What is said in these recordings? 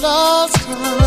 the last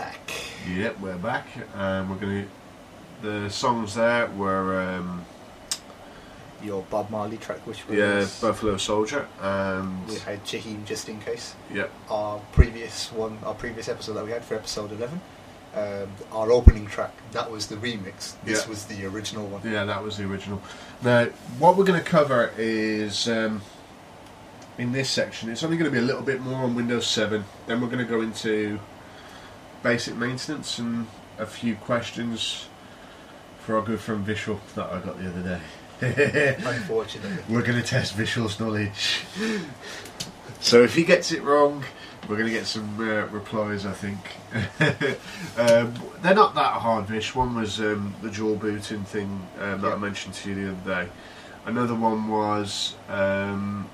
back. Yep, we're back, and we're going to. The songs there were, um, Your Bob Marley track, which was yeah, Buffalo Soldier, and. we had Jaheim just in case. Yep, Our previous one, our previous episode that we had for episode eleven, um, our opening track that was the remix. This Yeah. was the original one. yeah, that was the original. Now, what we're going to cover is. Um, in this section, it's only going to be a little bit more on Windows 7. Then we're going to go into basic maintenance and a few questions for our good friend Vishal that I got the other day. Unfortunately, We're going to test Vishal's knowledge. so if he gets it wrong, we're going to get some uh, replies, I think. um, they're not that hard, Vish. One was um, the dual booting thing um, that I mentioned to you the other day. Another one was um,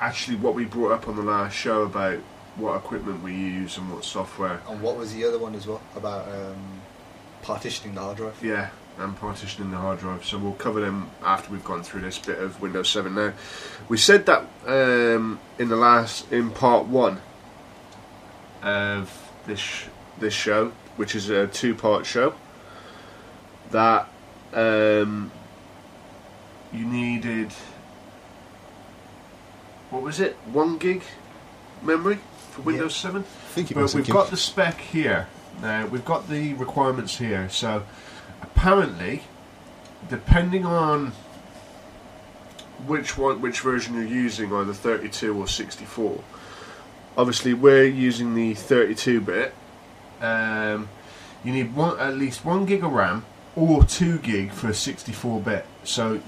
actually what we brought up on the last show about what equipment we use and what software. and what was the other one as well about um, partitioning the hard drive? Yeah, and partitioning the hard drive. So we'll cover them after we've gone through this bit of Windows 7 now. We said that um, in the last, in part one of this sh- this show, which is a two part show, that um, you needed what was it? One gig memory for Windows 7? I think But we've got the spec here. Now we've got the requirements here. So apparently, depending on which one, which version you're using, either 32 or 64. Obviously, we're using the 32 bit. Um, you need one at least one gig of RAM or two gig for a 64 bit. So,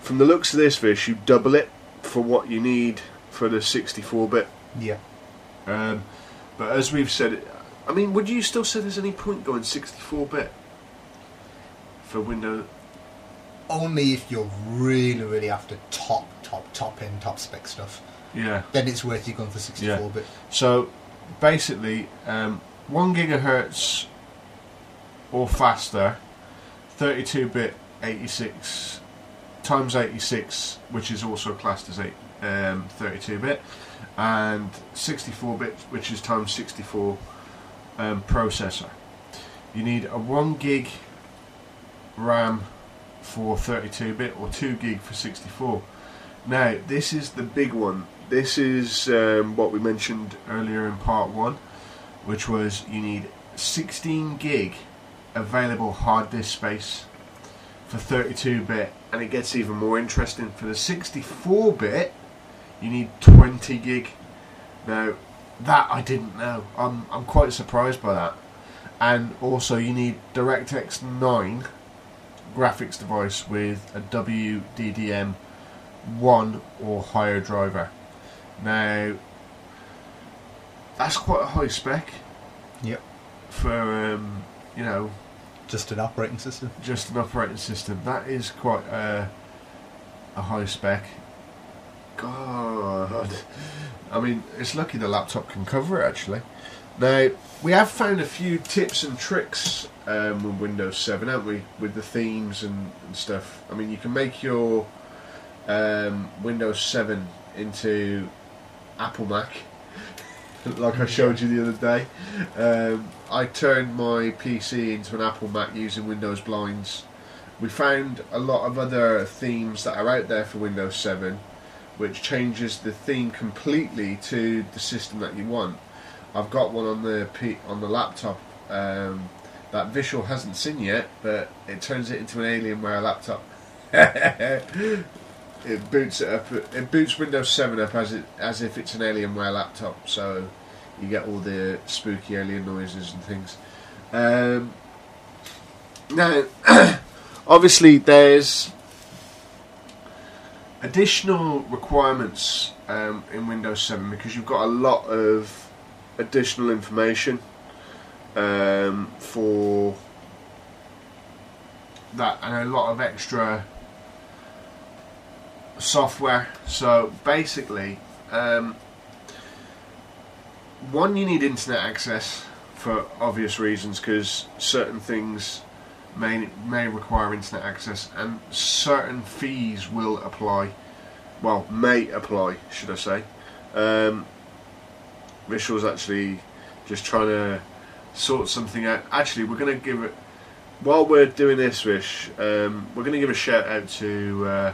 from the looks of this Vish, you double it for what you need for the 64 bit. Yeah. Um, but as we've said I mean, would you still say there's any point going 64-bit for Windows? Only if you're really, really after top, top, top end, top spec stuff. Yeah. Then it's worth you going for 64 bit. So basically, um, one gigahertz or faster, 32-bit 86 times 86, which is also classed as 8, um, 32-bit, and 64-bit, which is times 64 um, processor. You need a 1 gig RAM for 32-bit or 2 gig for 64. Now, this is the big one. This is um, what we mentioned earlier in part one, which was you need 16 gig available hard disk space for 32-bit, and it gets even more interesting. For the 64-bit, you need 20 gig. Now, that I didn't know. I'm I'm quite surprised by that. And also, you need DirectX 9 graphics device with a WDDM one or higher driver. Now, that's quite a high spec Yep. for um, you know Just an operating system. just an operating system. That is quite a, a high spec. God, I mean, it's lucky the laptop can cover it. Actually, now we have found a few tips and tricks um, with Windows 7, haven't we? With the themes and, and stuff. I mean, you can make your um, Windows 7 into Apple Mac, like I showed you the other day. Um, I turned my PC into an Apple Mac using Windows blinds. We found a lot of other themes that are out there for Windows 7, which changes the theme completely to the system that you want. I've got one on the P- on the laptop um, that Vishal hasn't seen yet, but it turns it into an Alienware laptop. it boots it up. It boots Windows 7 up as it as if it's an Alienware laptop. So you get all the spooky alien noises and things. Um, now, obviously, there's additional requirements um, in Windows 7 because you've got a lot of additional information um, for that and a lot of extra software. So basically, um, one, you need internet access for obvious reasons because certain things may may require internet access and certain fees will apply. Well, may apply, should I say? Um, Vishal's actually just trying to sort something out. Actually, we're going to give it while we're doing this, Vish. Um, we're going to give a shout out to uh,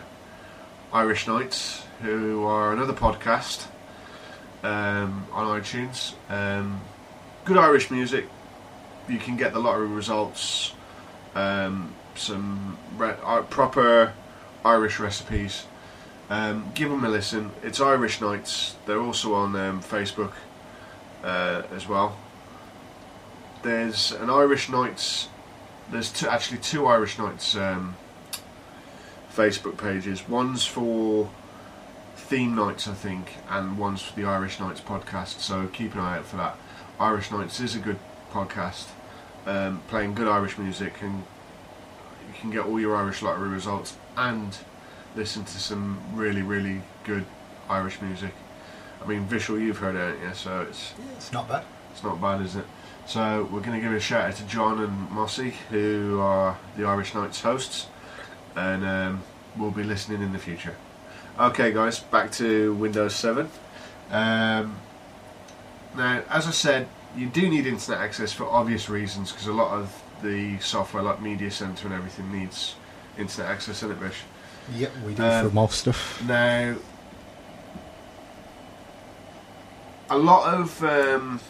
Irish Nights who are another podcast um, on iTunes. Um, good Irish music. You can get the lottery results, um, some re- uh, proper Irish recipes. Um, give them a listen. It's Irish Nights. They're also on um, Facebook uh, as well. There's an Irish Nights. There's two, actually two Irish Nights um, Facebook pages. One's for theme nights, I think, and one's for the Irish Nights podcast. So keep an eye out for that. Irish Nights is a good podcast, um, playing good Irish music, and you can get all your Irish lottery results and listen to some really, really good Irish music. I mean, Vishal, you've heard it, yeah, so it's Yeah, it's not bad. it's not bad, is it? So we're going to give a shout out to John and Mossy, who are the Irish Nights hosts, and um, we'll be listening in the future. Okay, guys, back to Windows 7. Um, now, as I said, you do need internet access for obvious reasons because a lot of the software, like Media Center and everything, needs internet access, isn't it, Vish? Yep, we do Um, for most stuff. Now, a lot of um,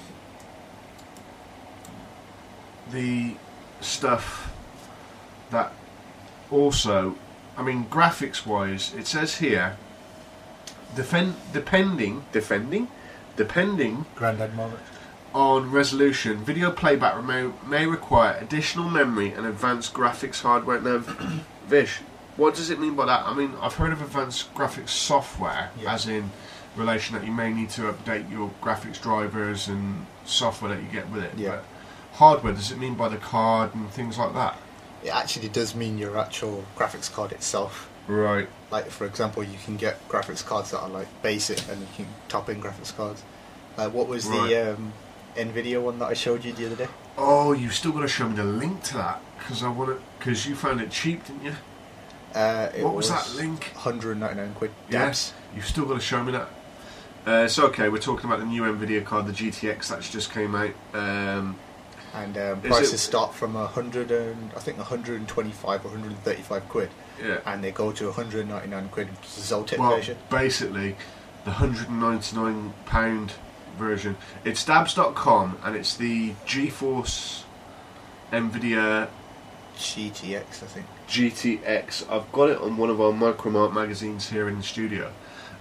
the stuff that also, I mean, graphics wise, it says here, defend, depending, defending, depending Grandad moment. On resolution, video playback may, may require additional memory and advanced graphics hardware. Now, Vish, what does it mean by that? I mean, I've heard of advanced graphics software, Yeah. as in relation that you may need to update your graphics drivers and software that you get with it. Yeah. But hardware, does it mean by the card and things like that? It actually does mean your actual graphics card itself. Right. Like for example, you can get graphics cards that are like basic, and you can top in graphics cards. Like what was Right. the um, Nvidia one that I showed you the other day? Oh, you've still got to show me the link to that because I want it because you found it cheap, didn't you? Uh, it What was that link? 199 quid. Yes. You've still got to show me that. Uh, it's okay. We're talking about the new Nvidia card, the GTX that's just came out. Um, And um, prices it- start from a hundred and I think 125 or 135 quid, yeah. and they go to 199 quid, which is the Zotac Well, version. basically, the hundred and ninety nine pound version. It's dabs.com and it's the GeForce Nvidia GTX, I think. GTX. I've got it on one of our Micromart magazines here in the studio.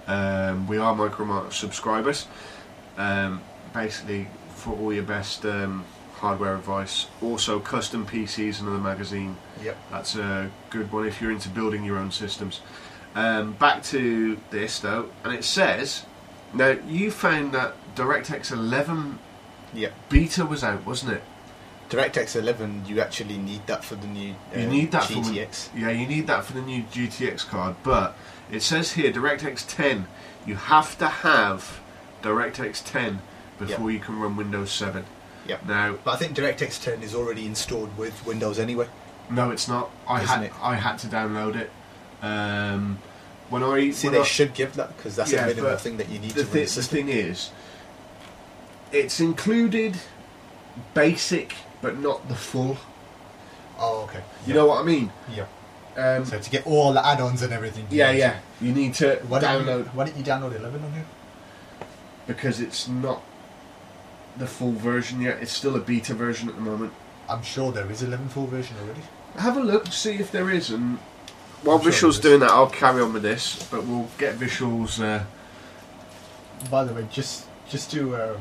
Um, we are Micromart subscribers. Um, basically, for all your best um, hardware advice. Also, custom PCs, another magazine. Yep. That's a good one if you're into building your own systems. Um, back to this though, and it says now you found that DirectX 11 Yep. beta was out, wasn't it? DirectX 11, you actually need that for the new uh, You need that for the- GTX. Yeah, you need that for the new GTX card, but it says here DirectX 10. You have to have DirectX 10 before you can run Windows 7. Yep. Now, But I think DirectX 10 is already installed with Windows anyway. no, it's not. I Isn't had it? I had to download it. Um, when I See, when they I- should give that because that's Yeah, a minimum thing that you need the, to thi- the thing is, it's included basic, but not the full. Oh, okay. You know what I mean? Yeah. Um, So to get all the add-ons and everything. you yeah, need yeah. to- You need to Why don't, you, download why don't you download 11 on here? because it's not the full version yet. It's still a beta version at the moment. I'm sure there is 11 full version already. Have a look, see if there is, and while I'm sure Vishal's there is. doing that, I'll carry on with this. But we'll get Vishal's. Uh, By the way, just just to um,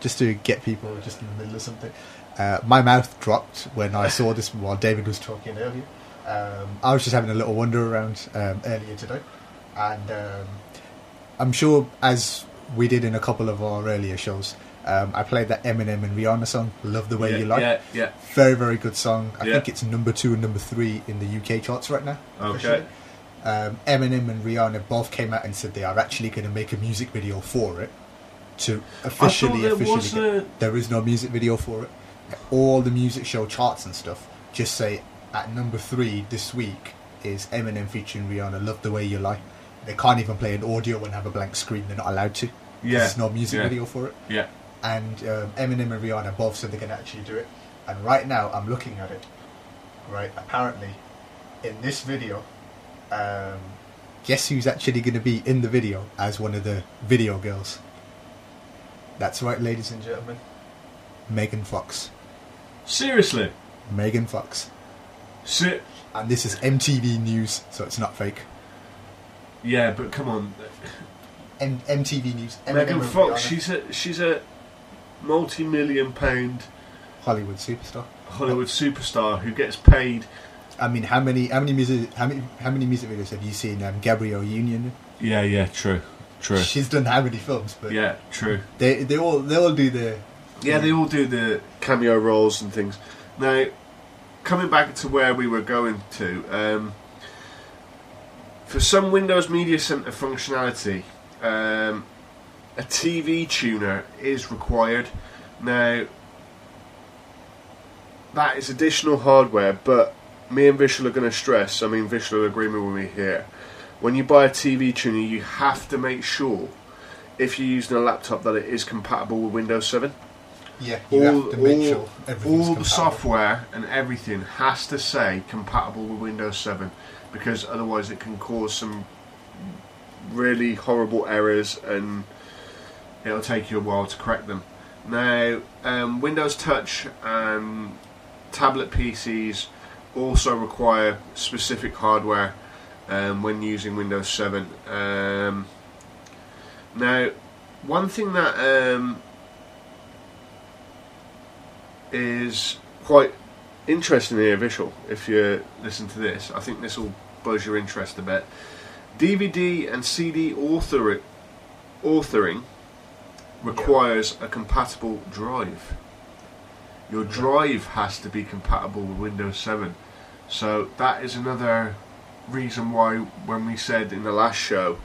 just to get people just in the middle of something, uh, my mouth dropped when I saw this while David was talking earlier. Um, I was just having a little wander around um, earlier today, and um, I'm sure as we did in a couple of our earlier shows, um, I played that Eminem and Rihanna song "Love the Way yeah, You Like." yeah, yeah. Very very good song. I Yeah. think it's number two and number three in the UK charts right now. Okay. Um, Eminem and Rihanna both came out and said they are actually going to make a music video for it to officially there officially. get- a- There is no music video for it. All the music show charts and stuff just say at number three this week is Eminem featuring Rihanna. Love the way you lie. They can't even play an audio and have a blank screen. They're not allowed to. Yeah, There's no music yeah. video for it Yeah. and um, Eminem and Rihanna both said they can actually do it. And right now, I'm looking at it. Right, apparently, in this video, um, guess who's actually going to be in the video as one of the video girls? That's right, ladies and gentlemen. Megan Fox. Seriously. Megan Fox. Si- And this is MTV News, so it's not fake. yeah, but come on. M- MTV News. Eminem Megan and Fox, she's a she's a multi-million pound Hollywood superstar. Hollywood superstar who gets paid. I mean, how many, how many music, how many, how many music videos have you seen? Um, Gabrielle Union. Yeah, yeah, true, true. She's done how many films? But Yeah, true. They they all they all do the Yeah, they all do the cameo roles and things. Now, coming back to where we were going to, um, for some Windows Media Center functionality, um, a TV tuner is required. Now, that is additional hardware, but me and Vishal are going to stress, I mean, Vishal will agree with me here. When you buy a TV tuner, you have to make sure, if you're using a laptop, that it is compatible with Windows 7 yeah. You all, have to make all- sure all the software and everything has to say compatible with Windows 7 because otherwise it can cause some really horrible errors and it'll take you a while to correct them. Now, um, Windows Touch and tablet PCs also require specific hardware um, when using Windows 7. Um, now, one thing that um, is quite interesting here, Vishal. If you listen to this, I think this will buzz your interest a bit. DVD and CD author authoring requires a compatible drive. Your drive has to be compatible with Windows 7. So that is another reason why when we said in the last show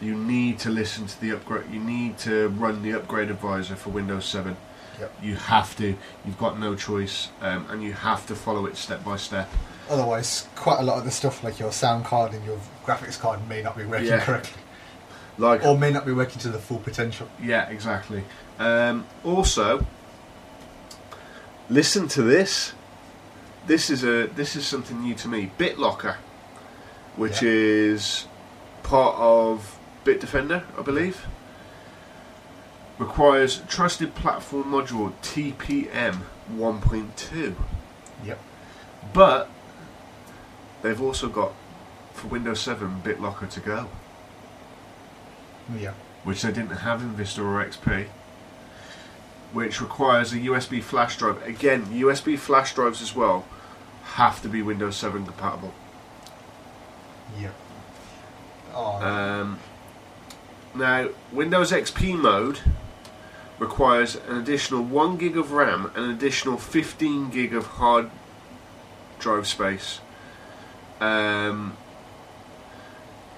you need to listen to the upgrade you need to run the upgrade advisor for Windows 7. Yep. You have to. You've got no choice um, and you have to follow it step by step. Otherwise, quite a lot of the stuff like your sound card and your graphics card may not be working Yeah. correctly, Like or may not be working to the full potential. Yeah, exactly. Um, also, listen to this. This is a this is something new to me. BitLocker, which Yeah. is part of Bitdefender, I believe, requires Trusted Platform Module TPM 1.2, Yep. but they've also got for Windows 7 BitLocker to go. Yeah. which they didn't have in Vista or XP, which requires a USB flash drive. Again, USB flash drives as well have to be Windows 7 compatible. Yep. Oh, Um, now, Windows XP mode requires an additional 1 gig of RAM and an additional 15 gig of hard drive space. Um,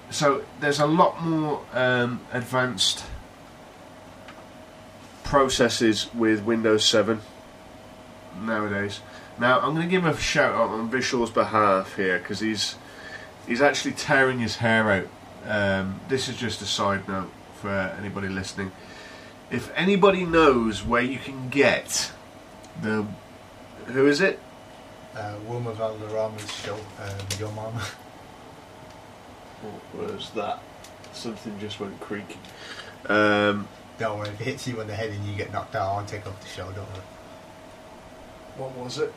so there's a lot more um, advanced processes with Windows 7 nowadays. Now I'm going to give a shout out on Vishal's behalf here because he's he's actually tearing his hair out. Um, this is just a side note for anybody listening. If anybody knows where you can get the who is it? uh, Wilmer Valderrama's show, um, Yo Momma. What was that? Something just went creaking. Um, Don't worry, if it hits you on the head and you get knocked out, I'll take off the show, don't worry. what was it?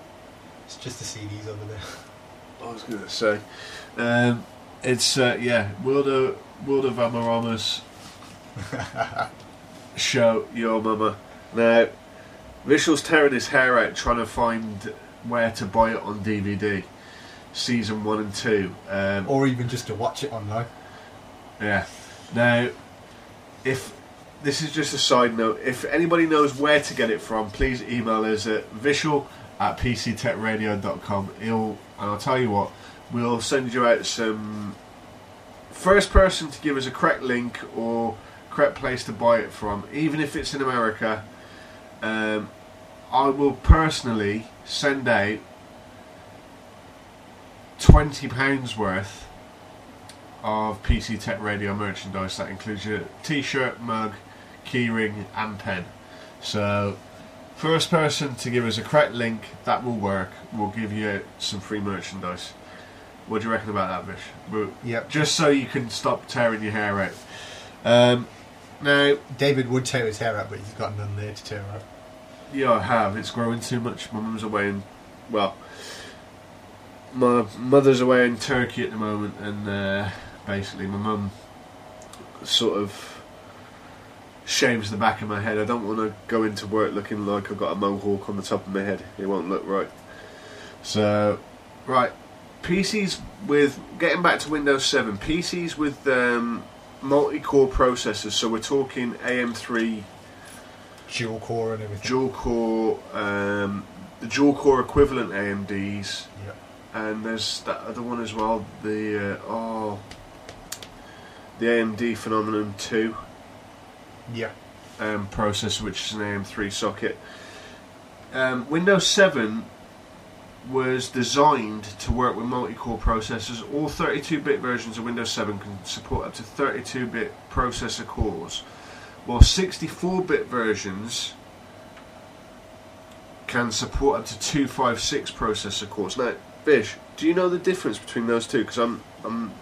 It's just the CDs over there. I was going to say, um, it's uh, yeah, World of World of Amaramas show Yo Momma. Now, Vishal's tearing his hair out trying to find where to buy it on DVD, season one and two. Um, or even just to watch it online. Yeah. Now, if this is just a side note, if anybody knows where to get it from, please email us at vishal at pctechradio.com. He'll, and I'll tell you what, we'll send you out some first person to give us a correct link or correct place to buy it from, even if it's in America. Um, I will personally send out twenty pounds worth of PC Tech Radio merchandise. That includes your T-shirt, mug, keyring, and pen. So, first person to give us a correct link that will work. We'll give you some free merchandise. What do you reckon about that, Vish? We'll- Yep. Just so you can stop tearing your hair out. Um, now, David would tear his hair out, but he's got none there to tear out. Yeah, I have. It's growing too much. My mum's away in, well, my mother's away in Turkey at the moment, and uh, basically my mum sort of shaves the back of my head. I don't want to go into work looking like I've got a mohawk on the top of my head. It won't look right. So, right, PCs with getting back to Windows 7, PCs with um, multi-core processors. So we're talking AM3 Dual core and everything. dual core, um, the dual core equivalent AMDs, Yep. and there's that other one as well. The uh, oh, the AMD Phenomenon Two Yeah. um, processor, which is an AM3 socket. Um, Windows 7 was designed to work with multi-core processors. All 32-bit versions of Windows 7 can support up to 32-bit processor cores, while 64-bit versions can support up to 256 processor cores. Now, Vish, do you know the difference between those two? Because I'm I'm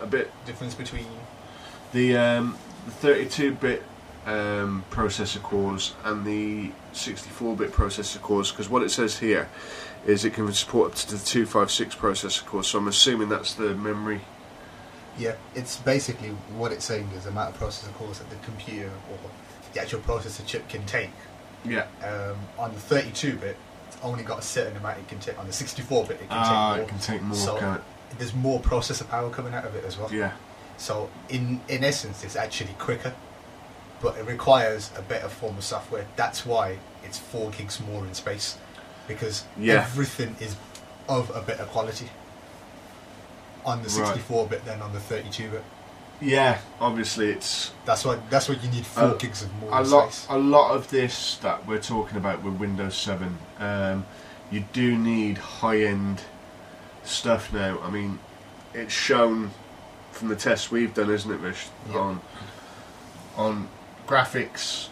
a bit Difference between the um, the 32-bit um, processor cores and the 64-bit processor cores because what it says here is it can support up to the 256 processor cores so I'm assuming that's the memory yeah, it's basically what it's saying is the amount of processor cores that the computer or the actual processor chip can take. yeah Um, on the 32-bit, it's only got a certain amount it can take. On the 64-bit, it can ah take more. it can take more So- can? There's more processor power coming out of it as well. yeah So in in essence, it's actually quicker but it requires a better form of software. That's why it's four gigs more in space because Yeah. everything is of a better quality on the Right. 64 bit than on the 32 bit. Yeah, obviously it's That's why that's what you need four Uh, gigs of more a lot. space. A lot of this that we're talking about with Windows Seven, um, you do need high-end stuff now. I mean, it's shown from the tests we've done, isn't it, Rich? Yeah. On on graphics.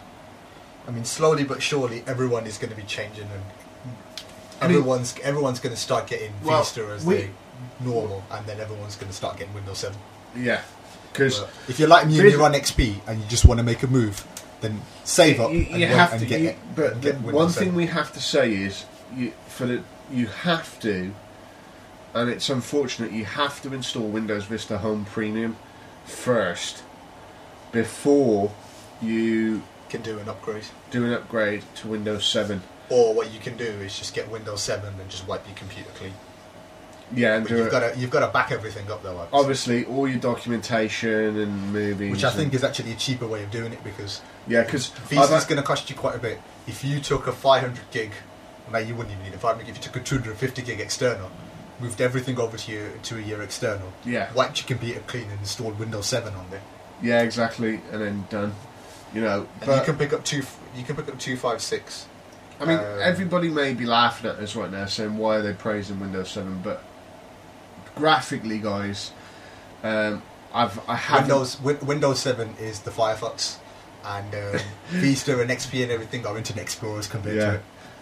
I mean, slowly but surely, everyone is going to be changing, and everyone's everyone's going to start getting Well, Vista as we- the normal, and then everyone's going to start getting Windows 7. Yeah, because if you're like me and There's- you run XP and you just want to make a move, then save up you, and, you wait have and to. get you- but and get one 7. thing we have to say is, you for the you have to, and it's unfortunate, you have to install Windows Vista Home Premium first before you can do an upgrade. do an upgrade to Windows 7. Or what you can do is just get Windows 7 and just wipe your computer clean. Yeah, and But you've got to you've got to back everything up though. Obviously, all your documentation and movies. which I think is actually a cheaper way of doing it because yeah, because Vista's going to cost you quite a bit. If you took a 500 gig, now you wouldn't even need a 500 gig. If you took a 250 gig external, moved everything over to your to your external, Yeah. wiped your computer clean and installed Windows 7 on there, yeah, exactly, and then done. You know, and but you can pick up two you can pick up 256. I mean, Um, everybody may be laughing at us right now, saying why are they praising Windows Seven? But graphically, guys, um, I've I have Windows Win- Windows 7 is the Firefox, and um, Vista and XP and everything are Internet Explorers compared Yeah. to it.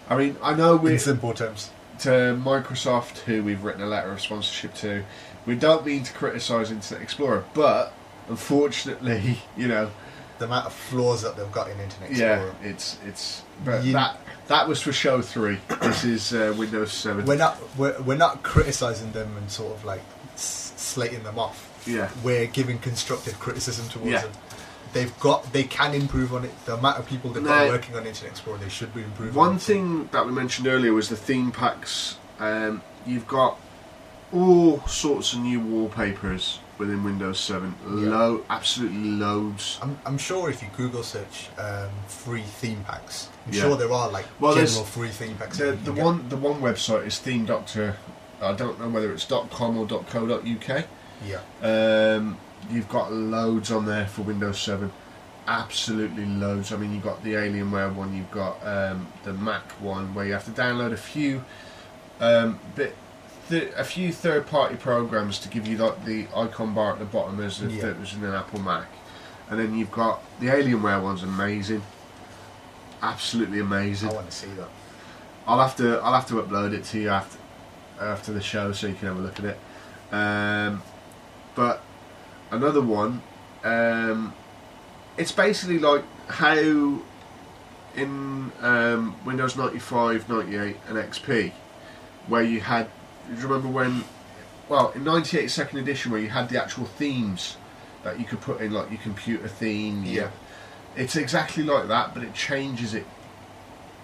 I mean, I know we In simple terms. to Microsoft, who we've written a letter of sponsorship to. We don't mean to criticise Internet Explorer, but unfortunately, you know, The amount of flaws that they've got in Internet Explorer. yeah, Explorer. it's it's. But You- that that was for show three. this is uh, Windows Seven. We're not we're, we're not criticizing them and sort of like s- slating them off. Yeah. We're giving constructive criticism towards Yeah. them. They've got they can improve on it. The amount of people that No. are working on Internet Explorer, they should be improving. on One it. thing that we mentioned earlier was the theme packs. Um, you've got all sorts of new wallpapers within Windows 7. Lo- absolutely loads. I'm, I'm sure if you Google search um, free theme packs, I'm Yeah. sure there are like Well, general free theme packs. The, the get. one the one website is Theme Doctor. I don't know whether it's .com or .co.uk. yeah, Um, you've got loads on there for Windows 7. Absolutely loads. I mean, you've got the Alienware one, you've got um, the Mac one, where you have to download a few um, bit, th- a few third-party programs to give you like the icon bar at the bottom as if Yeah. it was in an Apple Mac, and then you've got the Alienware one's amazing, absolutely amazing. I want to see that. I'll have to I'll have to upload it to you after after the show so you can have a look at it. Um, but another one, um, it's basically like how in um, Windows 95, 98, and XP, where you had. Do you remember when? Well, in 98 Second Edition, where you had the actual themes that you could put in, like your computer theme. your- Yeah. It's exactly like that, but it changes it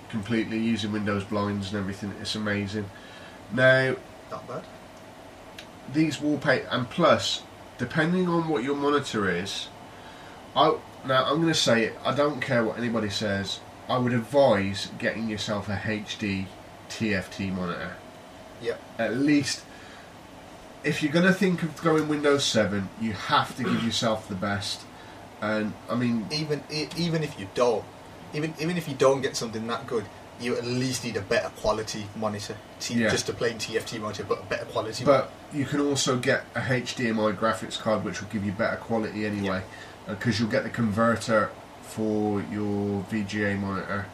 completely using Windows blinds and everything. It's amazing. Now, Not bad. these wallpaper and plus, depending on what your monitor is, I now I'm going to say it. I don't care what anybody says. I would advise getting yourself a HD TFT monitor. Yeah. At least, if you're going to think of going Windows 7, you have to give yourself the best. And I mean, Even even if you don't, even even if you don't get something that good, you at least need a better quality monitor. T- Yeah. Just a plain TFT monitor, but a better quality. But you can also get a HDMI graphics card, which will give you better quality anyway, because uh, you'll get the converter for your VGA monitor.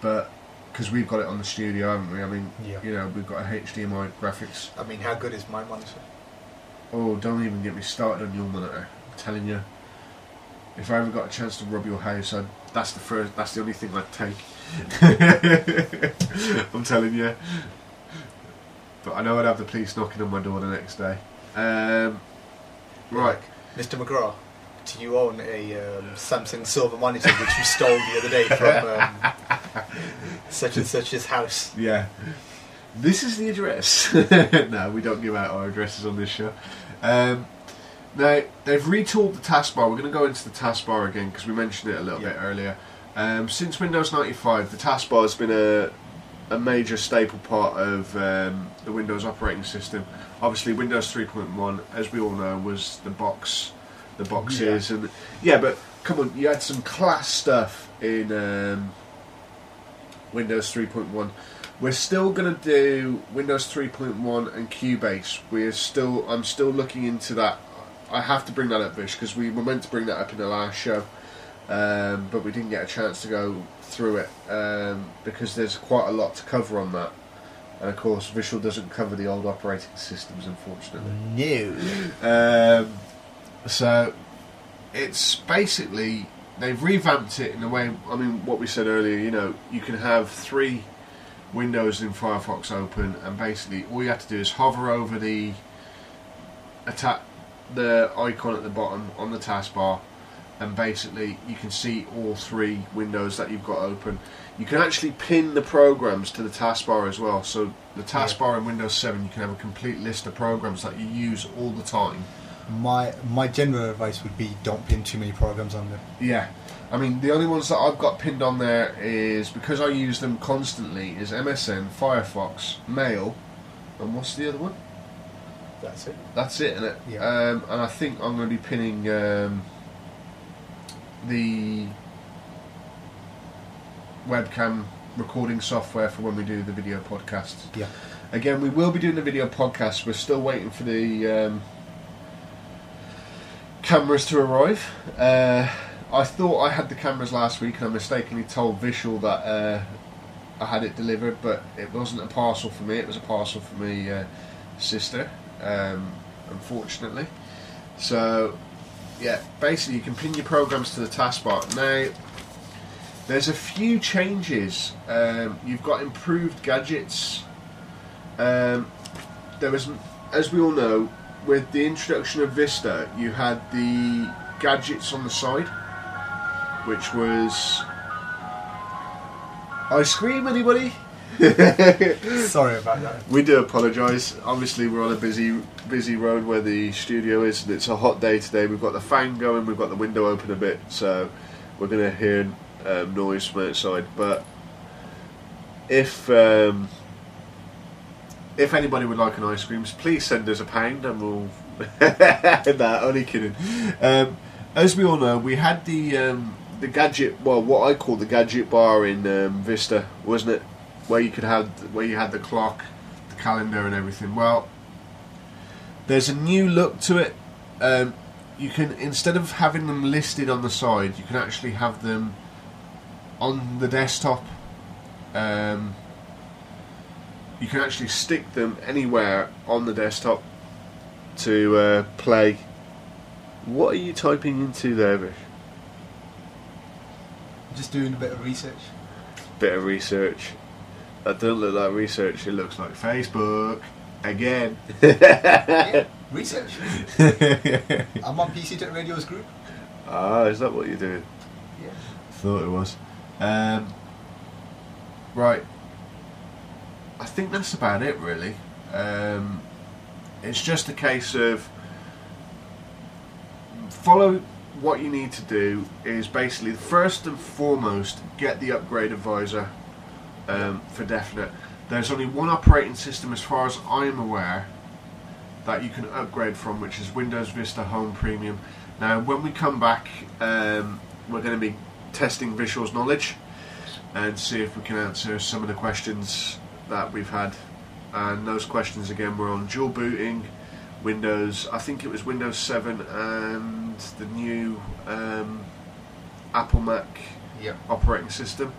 But because we've got it on the studio, haven't we? I mean, Yeah. you know, we've got a HDMI graphics. I mean, how good is my monitor? Oh, don't even get me started on your monitor. I'm telling you, if I ever got a chance to rob your house, I'd, that's the first. That's the only thing I'd take. I'm telling you. But I know I'd have the police knocking on my door the next day. Um, right. Mr. McGraw, do you own a um, Samsung Silver monitor which you stole the other day from um, such and such's house? Yeah. This is the address. no, we don't give out our addresses on this show. Um, Now they've retooled the taskbar. We're going to go into the taskbar again because we mentioned it a little Yeah. bit earlier. Um, since Windows 95, the taskbar has been a a major staple part of um, the Windows operating system. Obviously, Windows 3.1, as we all know, was the box, the boxes, and yeah. But come on, you had some class stuff in um, Windows 3.1. We're still going to do Windows 3.1 and Cubase. We're still, I'm still looking into that. I have to bring that up, Vish, because we were meant to bring that up in the last show, um, but we didn't get a chance to go through it um, because there's quite a lot to cover on that. And of course, Vishal doesn't cover the old operating systems, unfortunately. No. Um, so it's basically they've revamped it in a way. I mean, what we said earlier. You know, you can have three windows in Firefox open, and basically all you have to do is hover over the attack the icon at the bottom on the taskbar, and basically you can see all three windows that you've got open. You can actually pin the programs to the taskbar as well. So the taskbar in Windows 7, you can have a complete list of programs that you use all the time. My my general advice would be don't pin too many programs on there. Yeah. I mean, the only ones that I've got pinned on there is because I use them constantly is MSN, Firefox, Mail, and what's the other one? That's it. That's it, isn't it? Yeah. Um, and I think I'm going to be pinning um, the webcam recording software for when we do the video podcast. Yeah. Again, we will be doing the video podcast. We're still waiting for the um, cameras to arrive. Uh, I thought I had the cameras last week, and I mistakenly told Vishal that uh, I had it delivered, but it wasn't a parcel for me. It was a parcel for my uh, sister, um, unfortunately. So, yeah, basically, you can pin your programs to the taskbar. Now, there's a few changes. Um, you've got improved gadgets. Um, there was, as we all know, with the introduction of Vista, you had the gadgets on the side, which was ice cream. Anybody? Sorry about that. We do apologise. Obviously, we're on a busy, busy road where the studio is, and it's a hot day today. We've got the fan going, we've got the window open a bit, so we're going to hear um, noise from outside. But if um, if anybody would like an ice cream, please send us a pound, and we'll. nah, only kidding. Um, as we all know, we had the um, the gadget, well, what I call the gadget bar in um, Vista, wasn't it? Where you could have, where you had the clock, the calendar, and everything. Well, there's a new look to it. Um, you can instead of having them listed on the side, you can actually have them on the desktop. Um, you can actually stick them anywhere on the desktop to uh, play. What are you typing into there, Vish? Just doing a bit of research. Bit of research. That doesn't look like research. It looks like Facebook again. yeah, research. I'm on PC Tech Radio's group. ah, is that what you're doing? Yeah. Thought it was. Um, right. I think that's about it, really. Um, it's just a case of follow what you need to do is basically first and foremost get the upgrade advisor um, for definite. There's only one operating system, as far as I'm aware, that you can upgrade from, which is Windows Vista Home Premium. Now, when we come back, um, we're going to be testing Vishal's knowledge and see if we can answer some of the questions that we've had. And those questions again were on dual booting, Windows. I think it was Windows 7 and the new um, Apple Mac Yeah. operating system,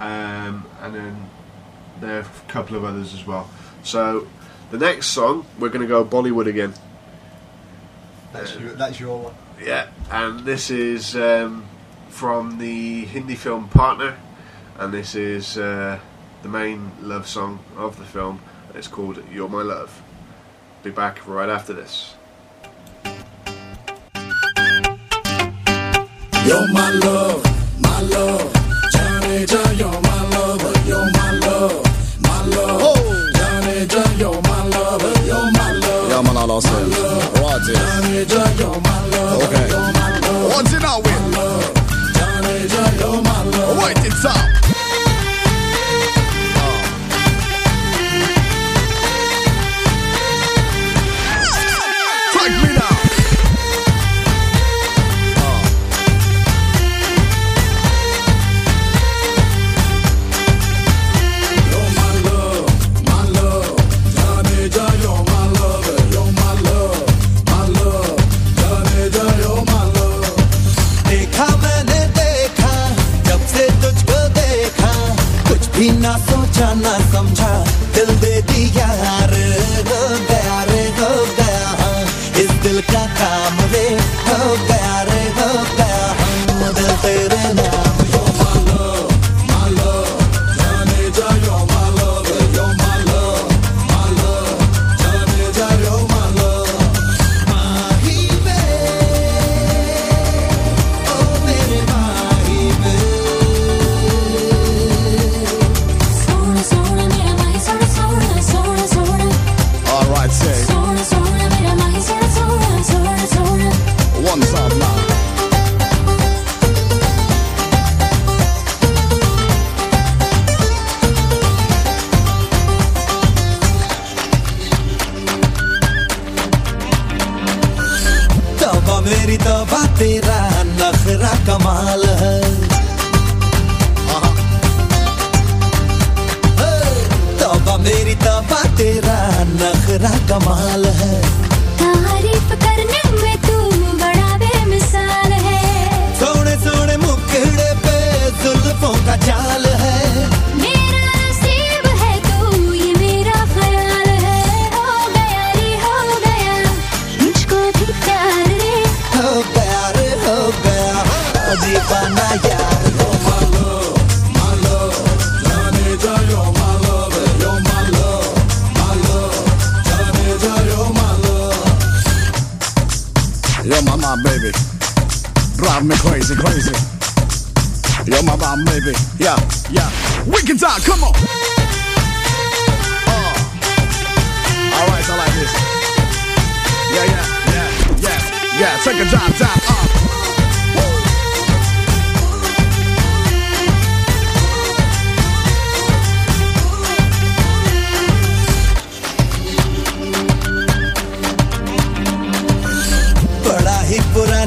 um, and then there are a couple of others as well. So the next song we're going to go Bollywood again. That's your, that's your one. Yeah, and this is um, from the Hindi film Partner, and this is uh, the main love song of the film, and it's called You're My Love. Be back right after this. You're my love, my love. Johnny John, you're my lover, you're my love, my love. Oh. Johnny John, you're my lover, you're my love. Yeah, man, I lost it. What's it? Johnny John, you're my lover, okay. you're my love. What's it now with? Johnny John, you're my love. Wait, it's up.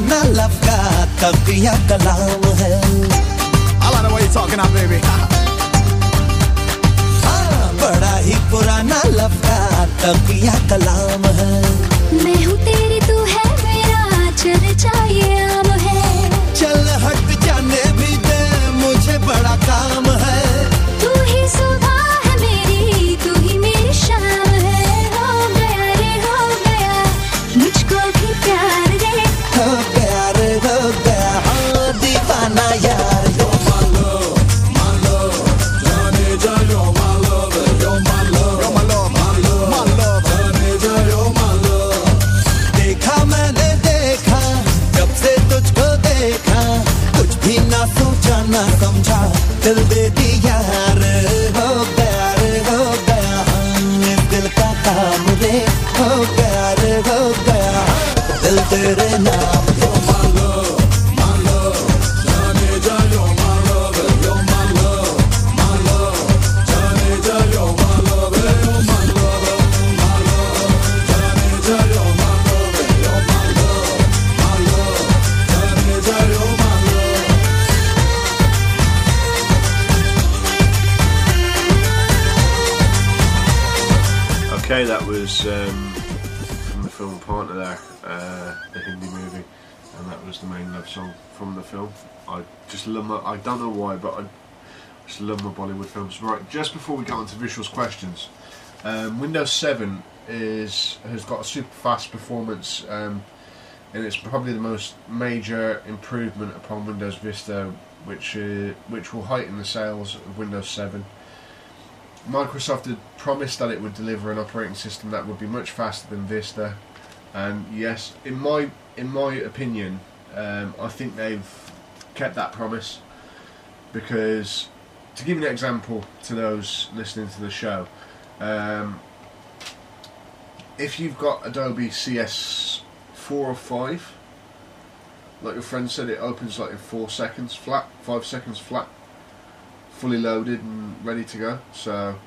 ही पुराना लफका तकिया कलाम है। I you're talking baby. हाँ, बड़ा ही पुराना लफका तकिया कलाम है। मैं हूँ तेरी तू है मेरा चल ये आम है। चल हट जाने भी दे मुझे बड़ा काम है the dedo. The main love song from the film. I just love my, I don't know why, but I just love my Bollywood films. Right, just before we get on to Vishal's questions, um, Windows 7 is has got a super fast performance, um, and it's probably the most major improvement upon Windows Vista, which uh, which will heighten the sales of Windows 7. Microsoft had promised that it would deliver an operating system that would be much faster than Vista, and yes, in my in my opinion, um, I think they've kept that promise because to give an example to those listening to the show, um, if you've got Adobe CS four or five, like your friend said, it opens like in four seconds flat, five seconds flat. fully loaded and ready to go. So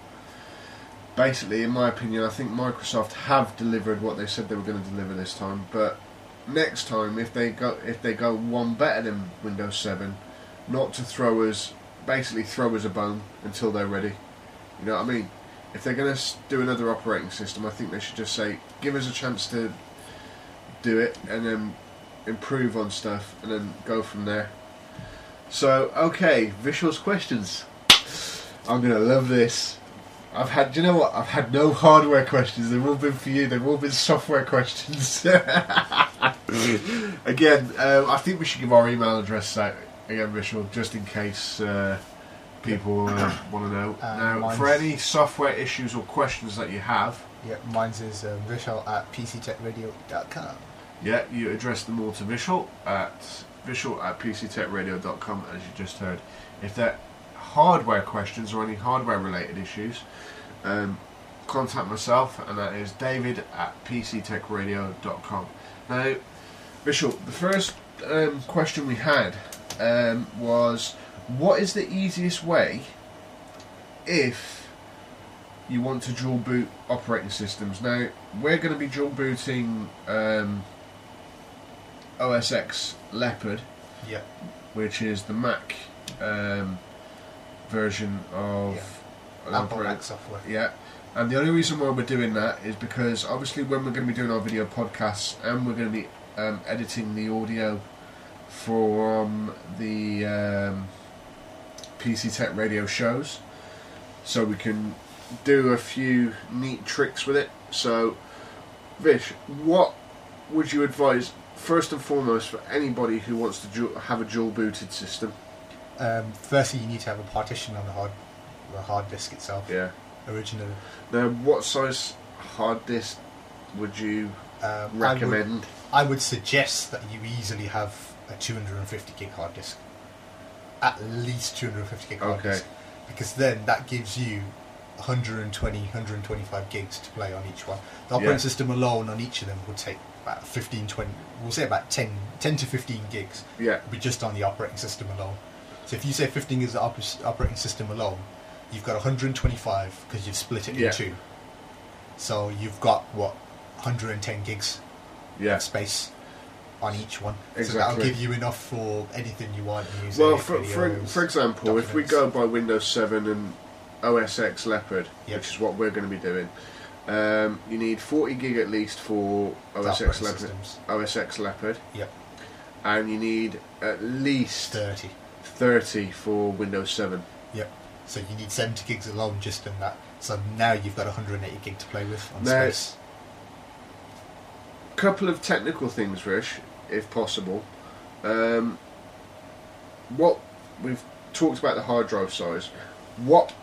basically, in my opinion, I think Microsoft have delivered what they said they were going to deliver this time. But next time, if they go if they go one better than Windows 7, not to throw us basically throw us a bone until they're ready. You know what I mean? If they're going to do another operating system, I think they should just say give us a chance to do it and then improve on stuff and then go from there. So, okay, Vishal's questions. I'm gonna love this. I've had, you know what? I've had no hardware questions. They've all been for you. They've all been software questions. again, um, I think we should give our email address out again, Vishal, just in case uh, people uh, want to know. Uh, now, mine's- for any software issues or questions that you have, Yeah, mine's is uh, vishal at pctechradio.com. Yeah, you address them all to Vishal at vishal at pctechradio.com as you just heard. If they're hardware questions or any hardware related issues, um, contact myself and that is david at pctechradio.com. Now, Vishal, the first um, question we had um, was what is the easiest way if you want to dual boot operating systems? Now, we're going to be dual booting um, OS X Leopard, Yeah. which is the Mac um, version of an Apple Mac software. yeah. And the only reason why we're doing that is because obviously when we're going to be doing our video podcasts and we're going to be um, editing the audio from the um, PC Tech Radio shows, so we can do a few neat tricks with it. So, Vish, what would you advise first and foremost for anybody who wants to du- have a dual booted system? Um, firstly, you need to have a partition on the hard, the hard disk itself. Yeah. Originally, Now, what size hard disk would you um, I would- recommend? I would suggest that you easily have a 250 gig hard disk. At least 250 gig hard Okay. disk. Because then that gives you 120, 125 gigs to play on each one. The operating Yeah. system alone on each of them would take about 15, 20, we'll say about 10, 10 to 15 gigs. Yeah. But just on the operating system alone. So if you say 15 gigs of oper- operating system alone, you've got 125 because you've split it Yeah. in two. So you've got, what, 110 gigs Yeah. space on each one. Exactly. So that'll give you enough for anything you want. Music, Well, for, for, videos, for example, if we go by Windows 7 and OS X Leopard, Yep. which is what we're going to be doing, um, you need 40 gig at least for OS X Leopard, systems. OS X Leopard, Yep, and you need at least 30. 30 for Windows 7. Yep. So you need 70 gigs alone just in that. So now you've got 180 gig to play with on Now- space. couple of technical things, Vish, if possible. Um, what we've talked about the hard drive size. What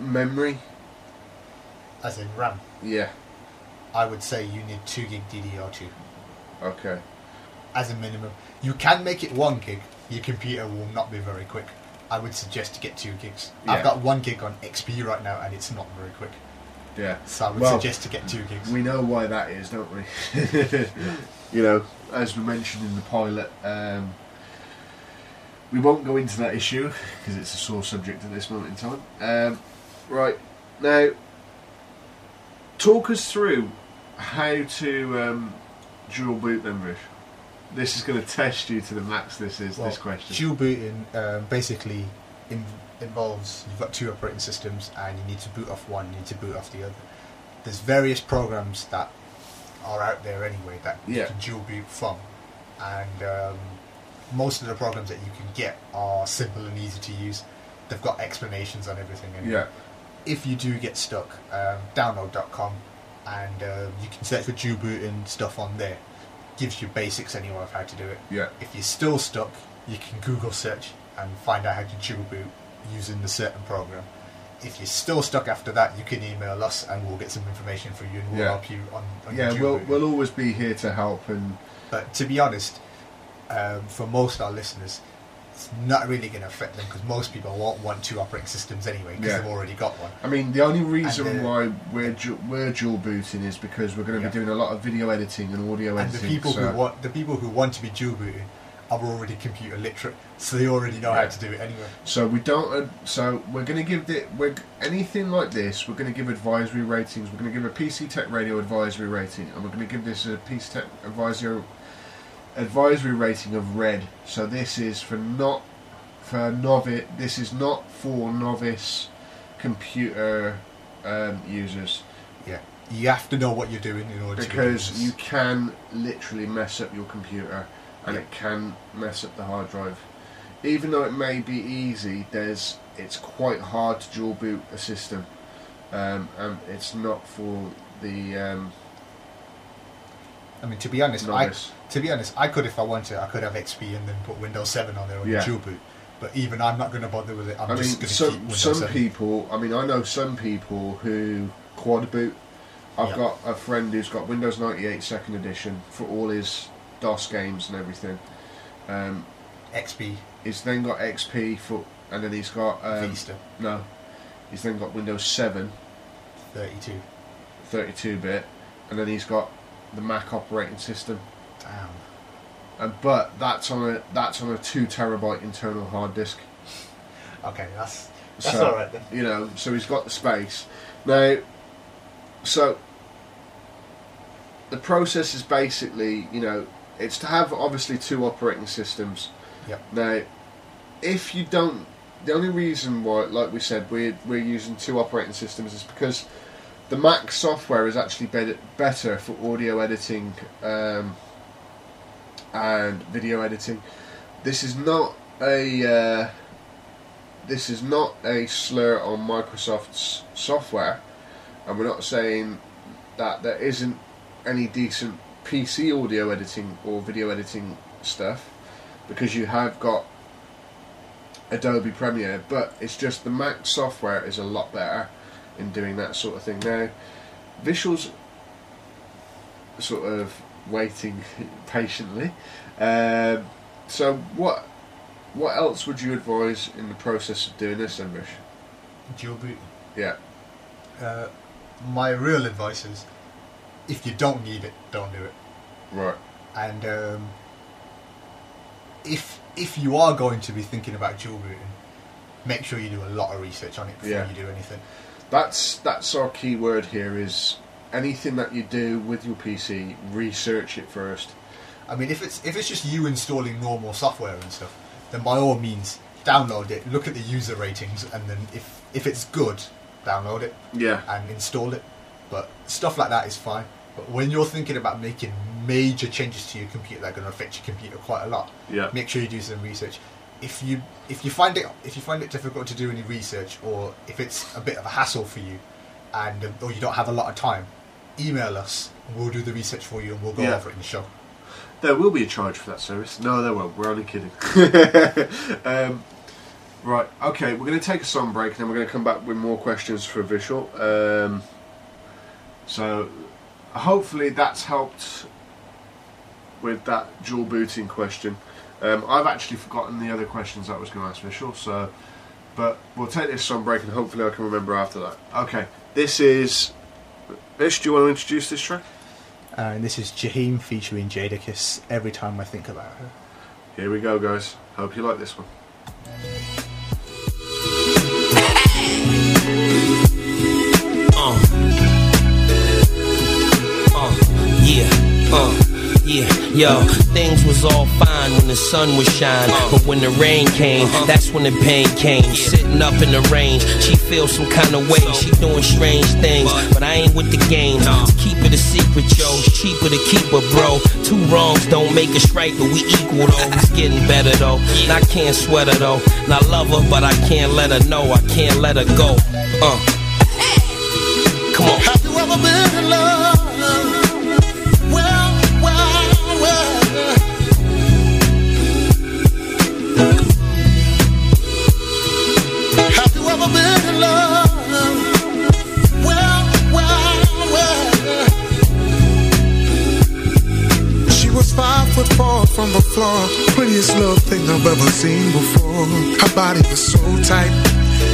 memory? As in RAM, Yeah. I would say you need 2 gig DDR2 Okay. as a minimum. You can make it 1 gig, your computer will not be very quick. I would suggest to get 2 gigs. Yeah. I've got 1 gig on XP right now and it's not very quick. Yeah. So I would Well, suggest to get 2 gigs. We know why that is, don't we? you know, as we mentioned in the pilot, um, we won't go into that issue because it's a sore subject at this moment in time. Um, right now, talk us through how to um, dual boot them, Vish. This is going to test you to the max. This is this question. Dual booting um, basically in, involves you've got two operating systems and you need to boot off one, you need to boot off the other. There's various programs that are out there anyway that you can dual boot from, and um, most of the programs that you can get are simple and easy to use. They've got explanations on everything. Anyway. yeah, If you do get stuck, um, download.com and um, you can search for dual booting stuff on there. Gives you basics anyway of how to do it. yeah, If you're still stuck, you can Google search and find out how to dual boot using the certain program. If you're still stuck after that, you can email us and we'll get some information for you and we'll Yeah. help you on, on yeah. We'll booting. we'll always be here to help and But to be honest, um, for most of our listeners, it's not really going to affect them because most people won't want two operating systems anyway because Yeah. they've already got one. I mean, the only reason And, uh, why we're du- we're dual booting is because we're going to Yeah. be doing a lot of video editing and audio And the editing. people so- who want the people who want to be dual booting are already computer literate, so they already know how to do it anyway. So we don't. Uh, so we're going to give it. We're anything like this. We're going to give advisory ratings. We're going to give a PC Tech Radio advisory rating, and we're going to give this a PC Tech advisory advisory rating of red. So this is for not for novice. This is not for novice computer um, users Yeah, you have to know what you're doing in order to because you can literally mess up your computer and it can mess up the hard drive. Even though it may be easy, there's it's quite hard to dual boot a system, um, and it's not for the um, I mean, to be honest, I novice. To be honest, I could if I wanted. I could have XP and then put Windows 7 on there on Yeah. the dual boot. But even I'm not going to bother with it. I'm I just mean, going to keep some some 7. people. I mean, I know some people who quad boot. I've Yeah. got a friend who's got Windows 98 Second Edition for all his DOS games and everything. Um, XP, he's then got XP for, and then he's got um, Vista, No, he's then got Windows 7 32. 32-bit, and then he's got the Mac operating system. And but that's on a that's on a two terabyte internal hard disk. Okay, that's that's So, all right then. You know, so he's got the space. Now, so the process is basically, you know, it's to have obviously two operating systems. Yep. Now, if you don't, the only reason why, like we said, we're we're using two operating systems is because the Mac software is actually better better for audio editing um, and video editing. This is not a uh, this is not a slur on Microsoft's software, and we're not saying that there isn't any decent PC audio editing or video editing stuff because you have got Adobe Premiere, but it's just the Mac software is a lot better in doing that sort of thing. Now, Vishal's sort of waiting patiently. Um, so, what what else would you advise in the process of doing this, then? Dual boot. Yeah, Uh, my real advice is, if you don't need it, don't do it. right. And um, if if you are going to be thinking about dual booting, make sure you do a lot of research on it before Yeah. you do anything. That's that's our key word here. Is anything that you do with your PC, research it first. I mean, if it's if it's just you installing normal software and stuff, then by all means download it. Look at the user ratings, and then if if it's good, download it Yeah, and install it. But stuff like that is fine. But when you're thinking about making major changes to your computer that are going to affect your computer quite a lot, Yeah. make sure you do some research. If you if you find it if you find it difficult to do any research, or if it's a bit of a hassle for you, and um, or you don't have a lot of time, email us. and We'll do the research for you, and we'll go Yeah. over it in the show. There will be a charge for that service. No, there won't. We're only kidding. um, right. Okay. We're going to take a song break, and then we're going to come back with more questions for Vishal. Um, so, hopefully, that's helped with that dual booting question. Um, I've actually forgotten the other questions I was going to ask Vishal. So, but we'll take this song break, and hopefully, I can remember after that. Okay. This is. Vish, do you want to introduce this track? Uh, and this is Jaheim featuring Jadakiss. Every time I think about her. Here we go, guys. Hope you like this one. Uh. Uh, yeah, uh, yeah, yo. Things was all fine when the sun was shining, but when the rain came, that's when the pain came. Sitting up in the rain, she feels some kind of way. She doing strange things, but I ain't with the games. To keep it a secret, yo, it's cheaper to keep her, bro. Two wrongs don't make us right, but we equal though. It's getting better though, and I can't sweat her though. And I love her, but I can't let her know. I can't let her go. Uh. Come on. Have you ever been in love? Seen before. Her body was so tight.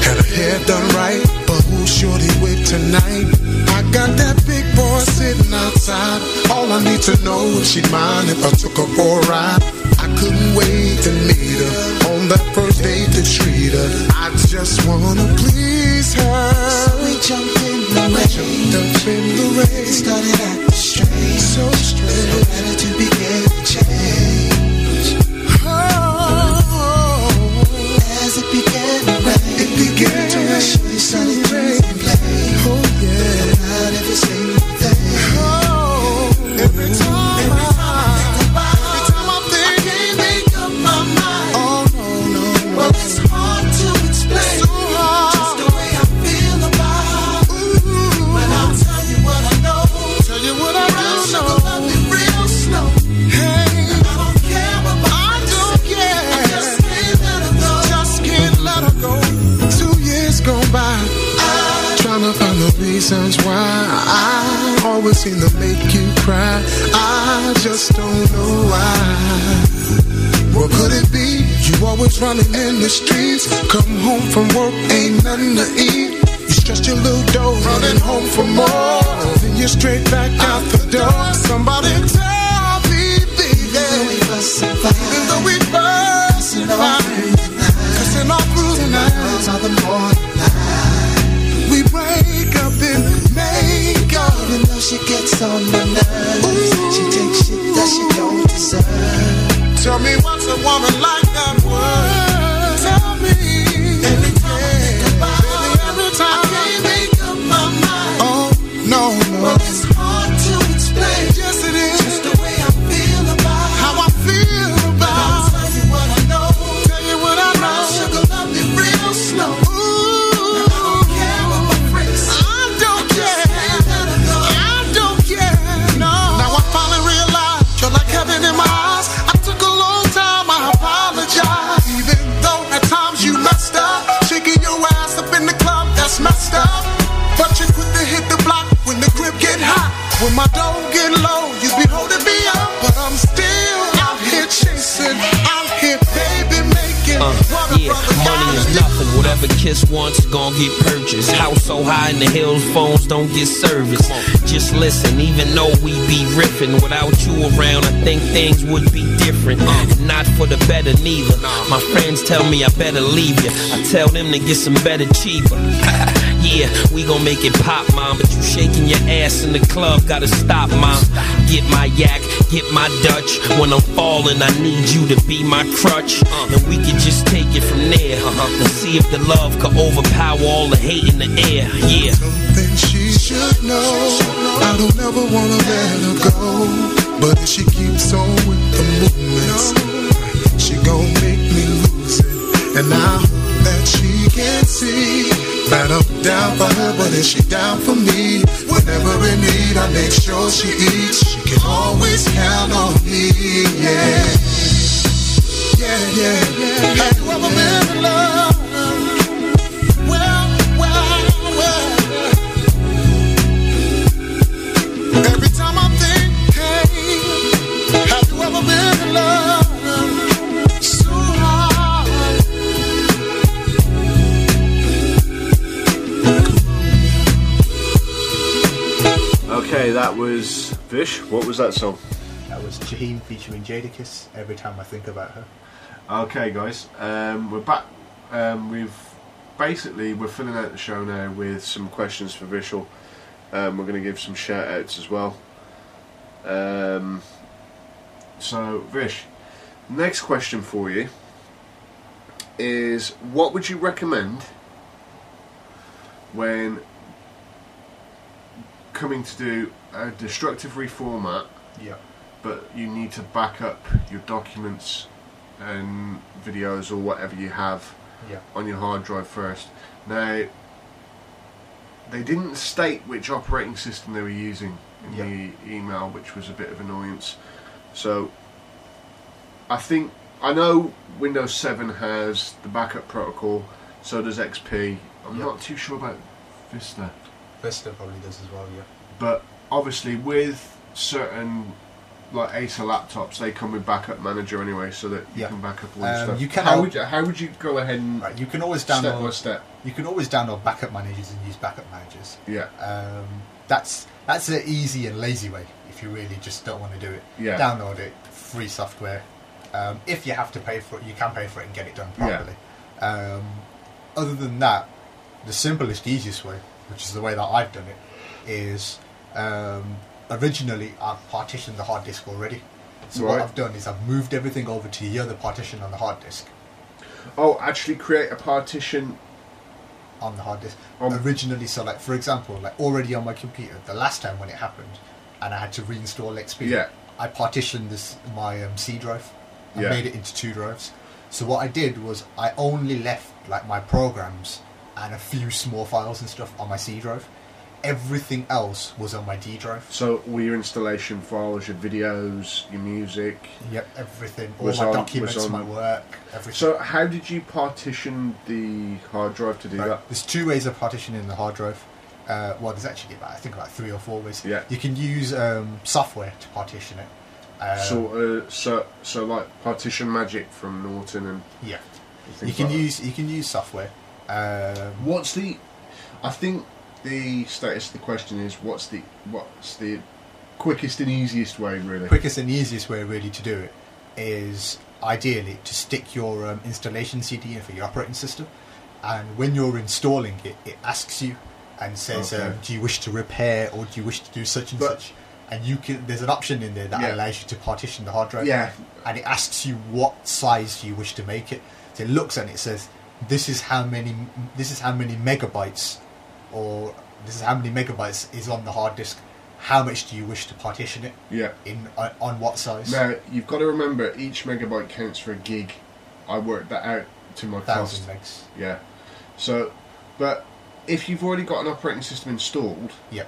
Had her hair done right. But who should shorty with tonight? I got that big boy sitting outside. All I need to know if she'd mind if I took her for a ride. I couldn't wait to meet her on that first date to treat her. I just wanna please her. So We jumped in the rain. Jumped in the rain, Started acting strange. so strange. Attitude began began To my seem to make you cry. I just don't know why. What could it be? You always running in the streets. Come home from work, ain't nothing to eat. You stretch your little dough, running home for more. Then you're straight back out the door. Somebody tell me, baby. fuss and fight. Even though we fuss and fight, cussing all through the night, Girls are the morning she gets on my nerves, she takes shit that she don't deserve. Tell me what's a woman like that worth? Wants, gon' get purchased. House so high in the hills, phones don't get service. Just listen, even though we be riffing, without you around, I think things would be different. And not for the better neither. My friends tell me I better leave you. I tell them to get some better cheaper. yeah, we gon' make it pop, mom. But you shaking your ass in the club, gotta stop, mom. Get my yak, get my Dutch. When I'm falling, I need you to be my crutch. And we can just take it from there. And see if the love could overpower all the hate in the air. Yeah. Something she should know. I don't ever wanna let her go. But if she keeps on with the movements, she gon' make me lose it. And I hope that she can see that I'm down for her, but if she down for me, whenever in need, I make sure she eats. She can always count on me. Yeah. Yeah, yeah, yeah. Have you ever been Okay, that was Vish. What was that song? That was Jaheim featuring Jadakiss. Every time I think about her. Okay, guys, um, we're back. Um, we've basically we're filling out the show now with some questions for Vishal. Um, we're going to give some shout outs as well. Um, so, Vish, next question for you is: What would you recommend when coming to do a destructive reformat? Yeah. but you need to back up your documents and videos or whatever you have Yeah. on your hard drive first. Now, they didn't state which operating system they were using in Yeah. the email, which was a bit of annoyance. So, I think I know Windows 7 has the backup protocol, so does XP. I'm Yeah. not too sure about Vista. Probably does as well. Yeah. but obviously with certain like Acer laptops, they come with backup manager anyway, so that you Yeah. can back up all your Um, stuff. you can how al- would you, how would you go ahead and Right. You can always step by download. step? You can always download backup managers and use backup managers. Yeah, Um, that's that's an easy and lazy way if you really just don't want to do it. Yeah. Download it, free software, Um, if you have to pay for it, you can pay for it and get it done Yeah. properly. Um, other than that, the simplest, easiest way, which is the way that I've done it, is um, originally I've partitioned the hard disk already. So what I've done is I've moved everything over to the other partition on the hard disk. Oh, actually create a partition. on the hard disk Um, originally. So, like for example, like already on my computer, the last time when it happened, and I had to reinstall XP. Yeah. I partitioned this my um, C drive. I Yeah. made it into two drives. So what I did was I only left like my programs and a few small files and stuff on my C drive. Everything else was on my D drive. So all your installation files, your videos, your music. Yep, everything, all my on- documents, my work, everything. So how did you partition the hard drive to do Right. that? There's two ways of partitioning the hard drive. Uh, well, there's actually about I think about three or four ways. Yeah. You can use um, software to partition it. Um, so, uh, so, so like partition magic from Norton and yeah, you can like that. use you can use software. Um, What's the? I think the status of the question is what's the what's the quickest and easiest way really. quickest and easiest way really to do it is ideally to stick your um, installation CD in for your operating system, and when you're installing it, it asks you and says, Okay. um, "Do you wish to repair or do you wish to do such and But- such?" And you can there's an option in there that Yeah. allows you to partition the hard drive. Yeah. and it asks you what size you wish to make it. So it looks and it says, "This is how many. This is how many megabytes, or this is how many megabytes is on the hard disk. How much do you wish to partition it Yeah. in on, on what size? Now you've got to remember each megabyte counts for a gig. I worked that out to my thousand cost. megs. Yeah. So, but if you've already got an operating system installed, yeah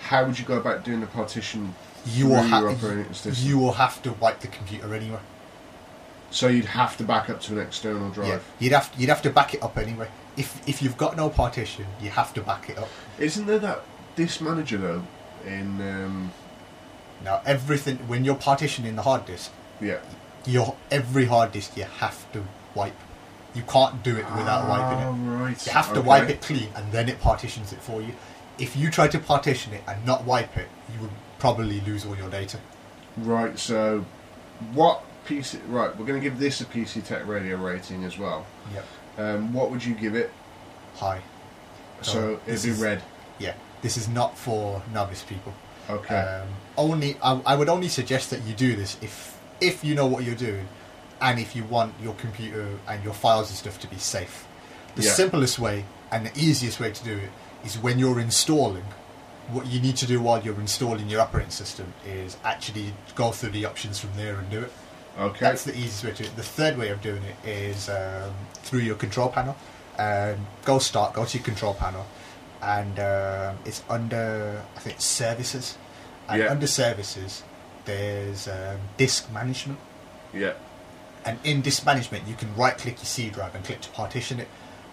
how would you go about doing the partition? You will through your have operating system? you will have to wipe the computer anyway. So you'd have to back up to an external drive. Yeah, you'd have you'd have to back it up anyway. If if you've got no partition, you have to back it up. Isn't there that disk manager though? In um, Now everything when you're partitioning the hard disk, yeah. your every hard disk you have to wipe. You can't do it without wiping it. Ah, right. You have to Okay. wipe it clean and then it partitions it for you. If you try to partition it and not wipe it, you would probably lose all your data. Right. So, what PC? Right. We're going to give this a PC Tech Radio rating as well. Yep. Um, what would you give it? High. So it'd be is- red. Yeah. This is not for novice people. Okay. Um, only I, I would only suggest that you do this if if you know what you're doing, and if you want your computer and your files and stuff to be safe. The Yeah. simplest way and the easiest way to do it is when you're installing. What you need to do while you're installing your operating system is actually go through the options from there and do it. Okay. That's the easiest way to do it. The third way of doing it is um, through your control panel. Um, go start, go to your control panel, and um, it's under I think services. And Yeah. under services, there's um, disk management, yeah. and in disk management, you can right click your C drive and click to partition it.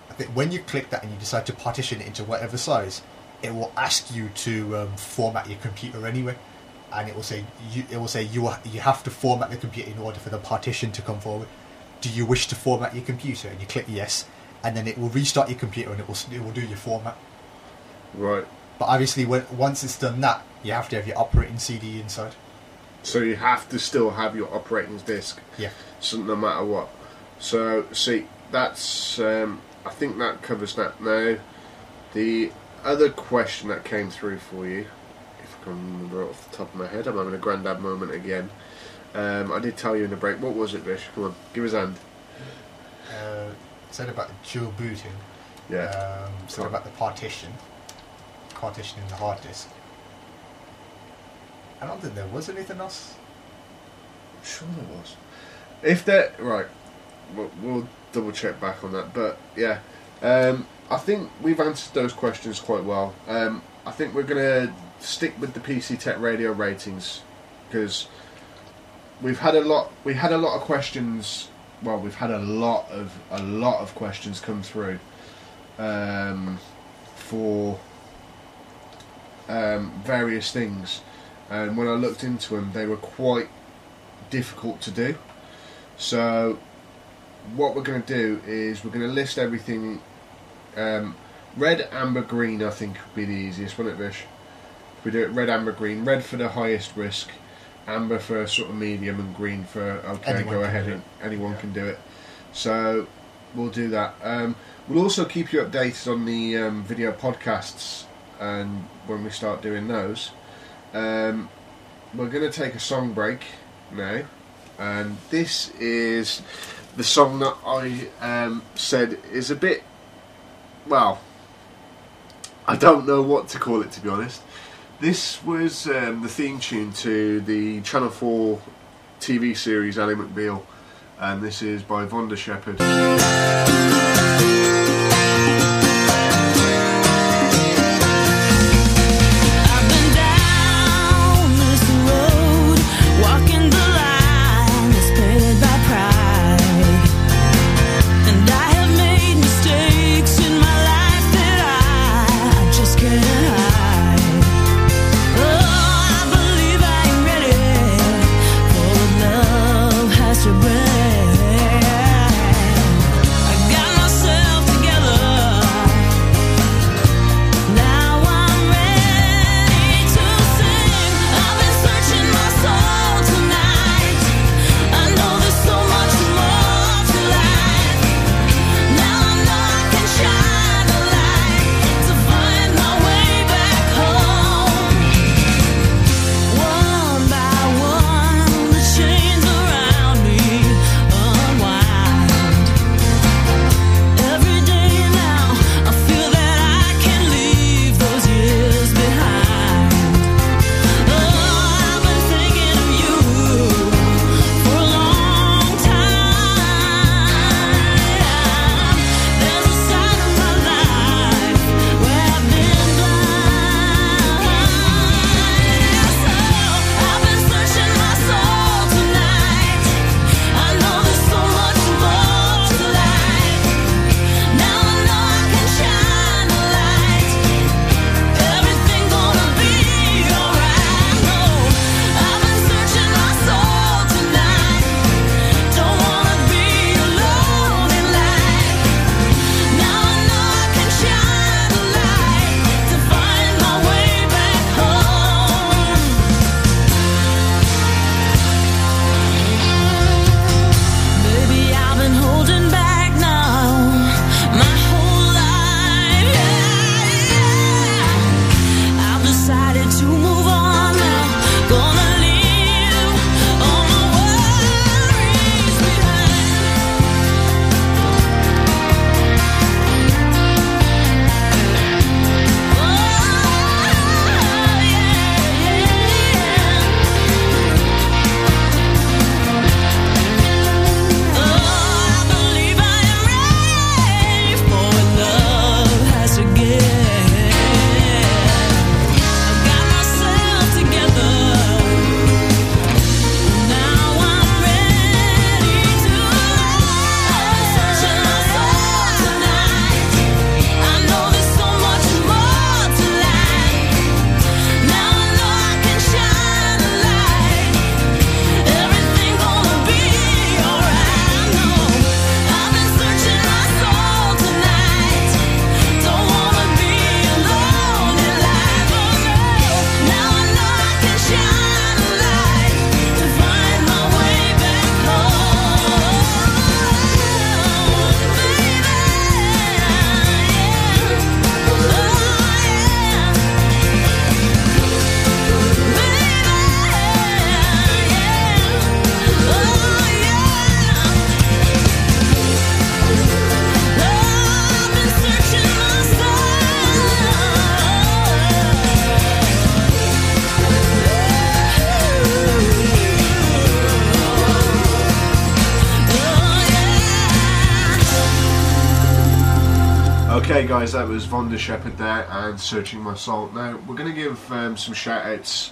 I think when you click that and you decide to partition it into whatever size, it will ask you to um, format your computer anyway, and it will say you, it will say you are, you have to format the computer in order for the partition to come forward. Do you wish to format your computer? And you click yes, and then it will restart your computer and it will it will do your format. Right. But obviously, when, once it's done that, you have to have your operating CD inside. So you have to still have your operating disk. Yeah. So no matter what. So see, that's um, I think that covers that. Now, the other question that came through for you, can remember it off the top of my head, I'm having a granddad moment again. Um, I did tell you in the break. What was it, Vish? Come on, give us a hand. Uh, said about dual booting. Yeah. Um, said about the partition, partitioning the hard disk. I don't think there was anything else. sure there was. If that right, we'll, we'll double check back on that. But yeah, um, I think we've answered those questions quite well. Um, I think we're gonna stick with the PC Tech Radio ratings because we've had a lot. We had a lot of questions. Well, we've had a lot of a lot of questions come through um, for um, various things, and when I looked into them, they were quite difficult to do. So, what we're going to do is we're going to list everything. Um, red, amber, green. I think would be the easiest, wouldn't it, Vish? We do it red, amber, green. Red for the highest risk, amber for sort of medium, and green for okay. Anyone go ahead, and anyone Yeah. can do it. So we'll do that. Um, we'll also keep you updated on the um, video podcasts and when we start doing those. Um, we're going to take a song break now, and this is the song that I um, said is a bit well. I don't know what to call it to be honest. This was um, the theme tune to the Channel 4 TV series Ally McBeal, and this is by Vonda Shepherd. Guys, that was Vonda Shepherd there and Searching My Soul. Now, we're going to give um, some shout outs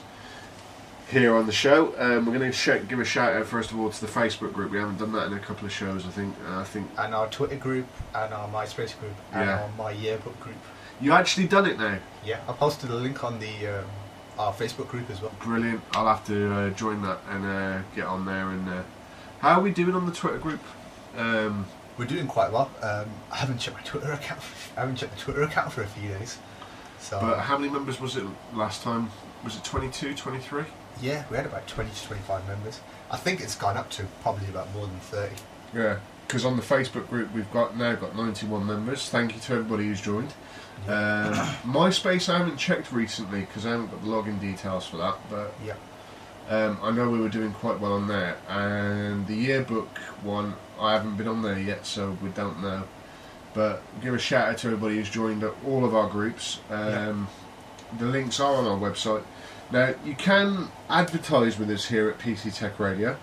here on the show. Um, we're going to give a shout out, first of all, to the Facebook group. We haven't done that in a couple of shows, I think. Uh, I think And our Twitter group, and our MySpace group, and Yeah. our My Yearbook group. you actually done it now. Yeah, I posted a link on the um, our Facebook group as well. Brilliant. I'll have to uh, join that and uh, get on there. And uh, How are we doing on the Twitter group? Um, We're doing quite well. Um, I haven't checked my Twitter account. I haven't checked the Twitter account for a few days. So But how many members was it last time? Was it 22, 23? yeah, we had about 20 to 25 members. I think it's gone up to probably about more than 30. Yeah, because on the Facebook group we've got now got 91 members. Thank you to everybody who's joined. Um, MySpace I haven't checked recently because I haven't got the login details for that, but Yeah. um, I know we were doing quite well on there. And the yearbook one, I haven't been on there yet, so we don't know. But give a shout out to everybody who's joined all of our groups. Um, The links are on our website. Now you can advertise with us here at PC Tech Radio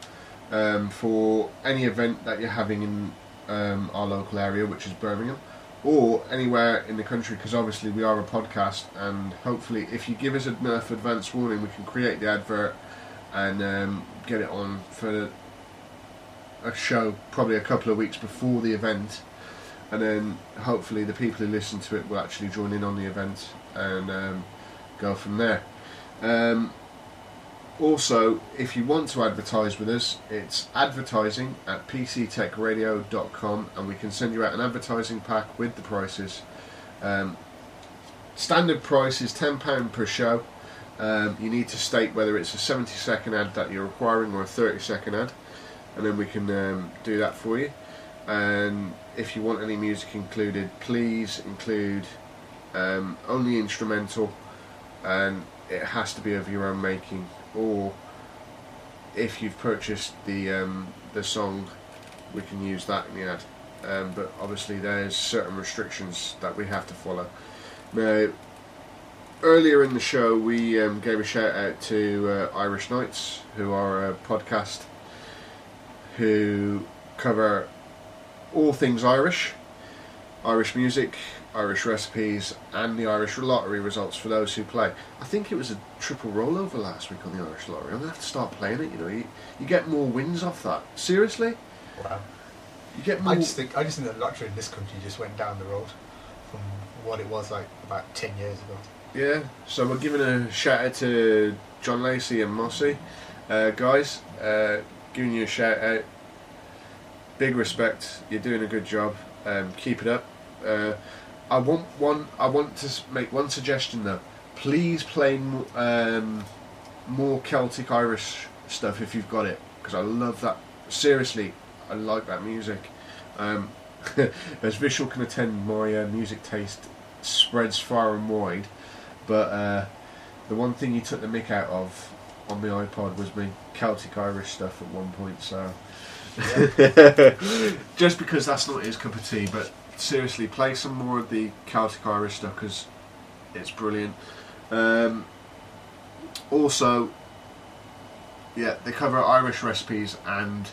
um, for any event that you're having in um, our local area, which is Birmingham, or anywhere in the country. Because obviously we are a podcast, and hopefully, if you give us enough advance warning, we can create the advert and um, get it on for a show probably a couple of weeks before the event, and then hopefully the people who listen to it will actually join in on the event and um, go from there. Um, also, if you want to advertise with us, it's advertising at pctechradio.com and we can send you out an advertising pack with the prices. Um, standard price is £10 per show. Um, you need to state whether it's a 70 second ad that you're requiring or a 30 second ad, and then we can um, do that for you. And if you want any music included, please include um, only instrumental, and it has to be of your own making. Or if you've purchased the um, the song, we can use that in the ad. Um, but obviously, there's certain restrictions that we have to follow. Now, earlier in the show, we um, gave a shout out to uh, Irish Nights who are a podcast who cover all things Irish, Irish music, Irish recipes, and the Irish lottery results for those who play. I think it was a triple rollover last week on the Irish lottery. I'm gonna have to start playing it. You know, you, you get more wins off that. Seriously, Wow. you get more. I just think I just think the lottery in this country just went down the road from what it was like about 10 years ago. Yeah, so we're giving a shout out to John Lacey and Mossy, uh, guys. Uh, giving you a shout out. Big respect. You're doing a good job. Um, keep it up. Uh, I want one. I want to make one suggestion though. Please play um, more Celtic Irish stuff if you've got it, because I love that. Seriously, I like that music. Um, as Vishal can attend, my uh, music taste spreads far and wide. But uh, the one thing you took the mick out of on the iPod was me Celtic Irish stuff at one point. So just because that's not his cup of tea, but seriously, play some more of the Celtic Irish stuff because it's brilliant. Um, also, yeah, they cover Irish recipes and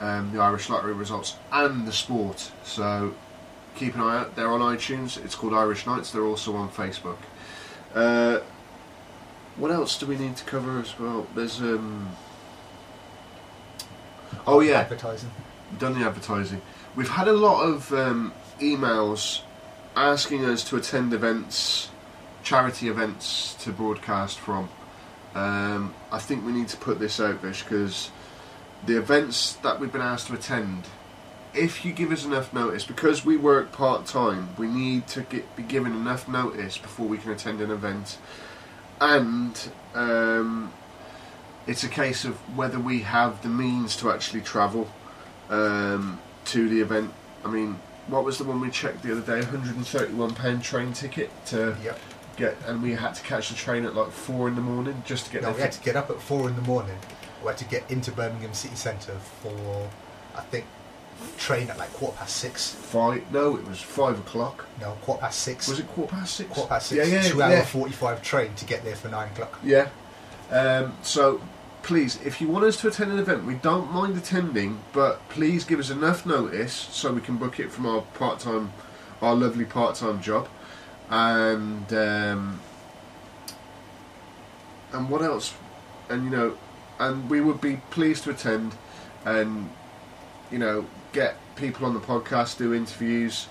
um, the Irish lottery results and the sport. So keep an eye out. They're on iTunes. It's called Irish Nights. They're also on Facebook. Uh, what else do we need to cover as well? There's um. Oh yeah, Advertising. done the advertising. We've had a lot of um, emails asking us to attend events, charity events to broadcast from. Um, I think we need to put this out, Vish, because the events that we've been asked to attend, if you give us enough notice, because we work part time, we need to get, be given enough notice before we can attend an event. And um, it's a case of whether we have the means to actually travel um, to the event. I mean, what was the one we checked the other day? £131 train ticket to Yep. get, and we had to catch the train at like four in the morning just to get No, we had to get up at four in the morning. We had to get into Birmingham City Centre for, I think, train at like quarter past six. Five? No, it was five o'clock. No, quarter past six. Was it quarter past six? Quarter past six. Yeah, yeah, Two hour forty-five train to get there for nine o'clock. Yeah. Um, so, please, if you want us to attend an event, we don't mind attending, but please give us enough notice so we can book it from our part-time, our lovely part-time job, and um, and what else? And you know, and we would be pleased to attend, and you know, get people on the podcast, do interviews,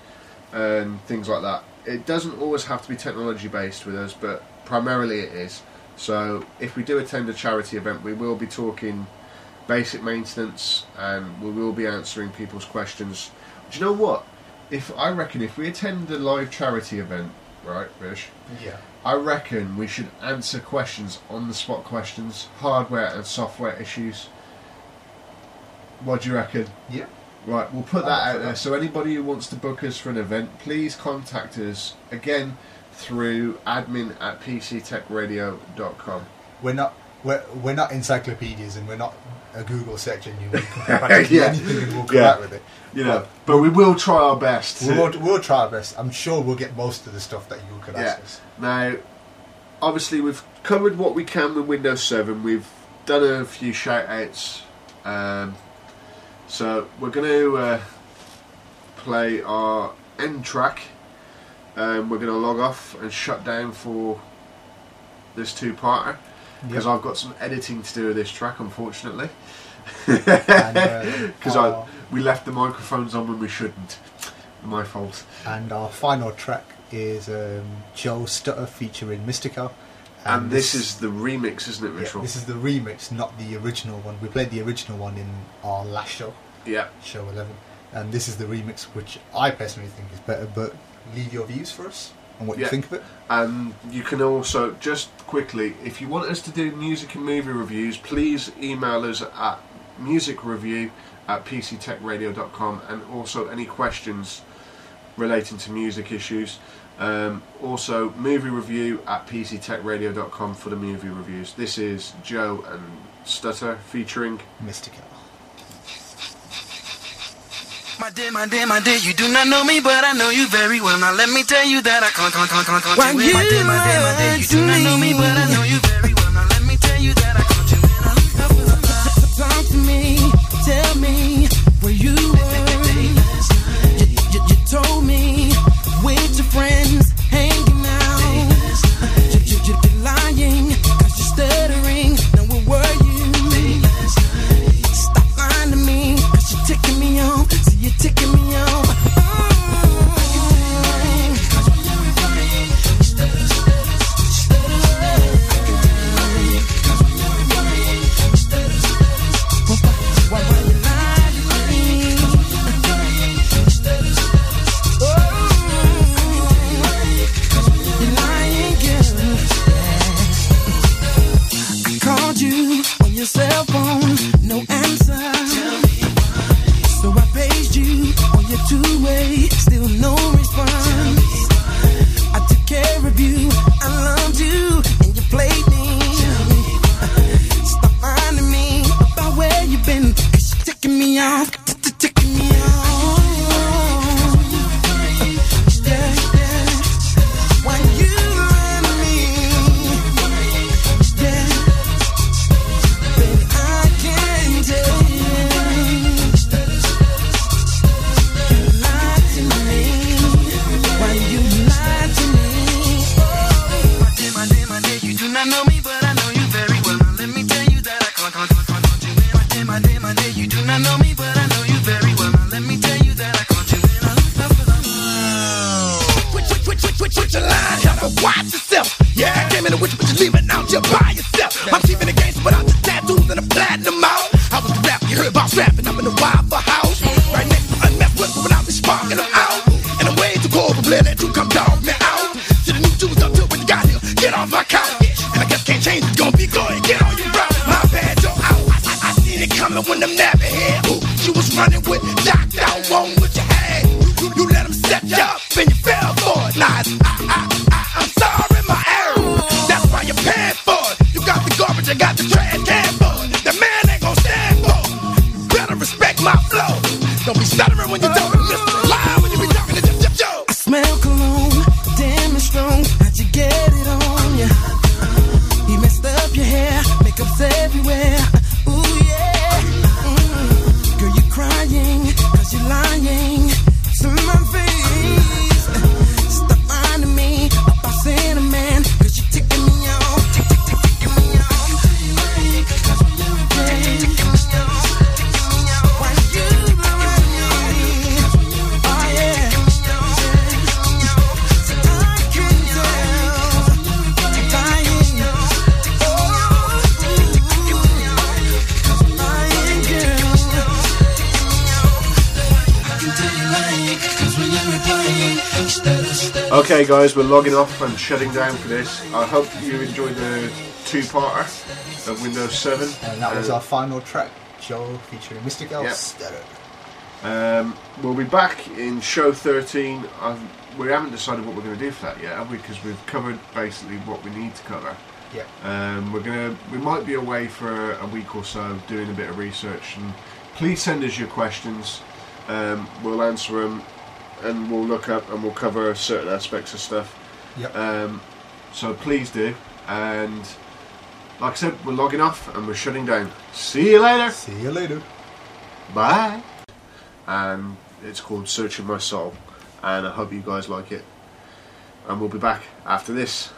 and things like that. It doesn't always have to be technology based with us, but primarily it is. So if we do attend a charity event, we will be talking basic maintenance and we will be answering people's questions. Do you know what? If I reckon if we attend a live charity event right, Vish? Yeah. I reckon we should answer questions on the spot questions, hardware and software issues. What do you reckon? Yeah. Right, we'll put that out there. So anybody who wants to book us for an event, please contact us again through admin at pctechradio.com. We're not we're, we're not encyclopedias and we're not a Google search engine. you practically Yeah. anything and we'll come Yeah. out with it. You know, but we will try our best. We'll, we'll try our best. I'm sure we'll get most of the stuff that you could ask Yeah. us. Now, obviously, we've covered what we can with Windows 7. We've done a few shout outs. Um, so, we're going to uh, play our end track. Um, we're going to log off and shut down for this two parter because Yep. I've got some editing to do with this track, unfortunately. And, uh, Because we left the microphones on when we shouldn't. My fault. And our final track is um, Joe Stutter featuring Mystico. And, this, is the remix, isn't it, yeah, this is the remix, not the original one. We played the original one in our last show, yeah. show 11. And this is the remix, which I personally think is better. But leave your views for us and what Yeah. you think of it. And you can also, just quickly, if you want us to do music and movie reviews, please email us at musicreview at pctechradio.com and also any questions relating to music issues. Um, also, movie review at pctechradio.com for the movie reviews. This is Joe and Stutter featuring. Mr. Mystico. My dear, my dear, my dear, you do not know me, but I know you very well. Now let me tell you that I can't, can't, can't, can't, can't When you. My dear, my dear, my dear, you do not know me, but I know you very well. Now let me tell you that I can't. Talk to me, tell me watch yourself. Yeah, I came in the witch, but you're leaving out just by yourself. I'm keeping the games, but I'm the tattoos and the platinum out. I was the rap, you heard about rapping, I'm in the Waffle Guys, we're logging off and shutting down for this. I hope you enjoyed the two-parter of Windows 7. And that was Uh, our final track, Joe, featuring Mr. Gal Yep. Um, we'll be back in show 13. I've, we haven't decided what we're going to do for that yet, have we? Because we've covered basically what we need to cover. Yep. Um, we're gonna. We might be away for a week or so, doing a bit of research. And please send us your questions. Um, we'll answer them, and we'll look up and we'll cover certain aspects of stuff. Yep. Um, so please do. And like I said, we're logging off and we're shutting down. See you later. See you later. Bye. And it's called Searching My Soul. And I hope you guys like it. And we'll be back after this.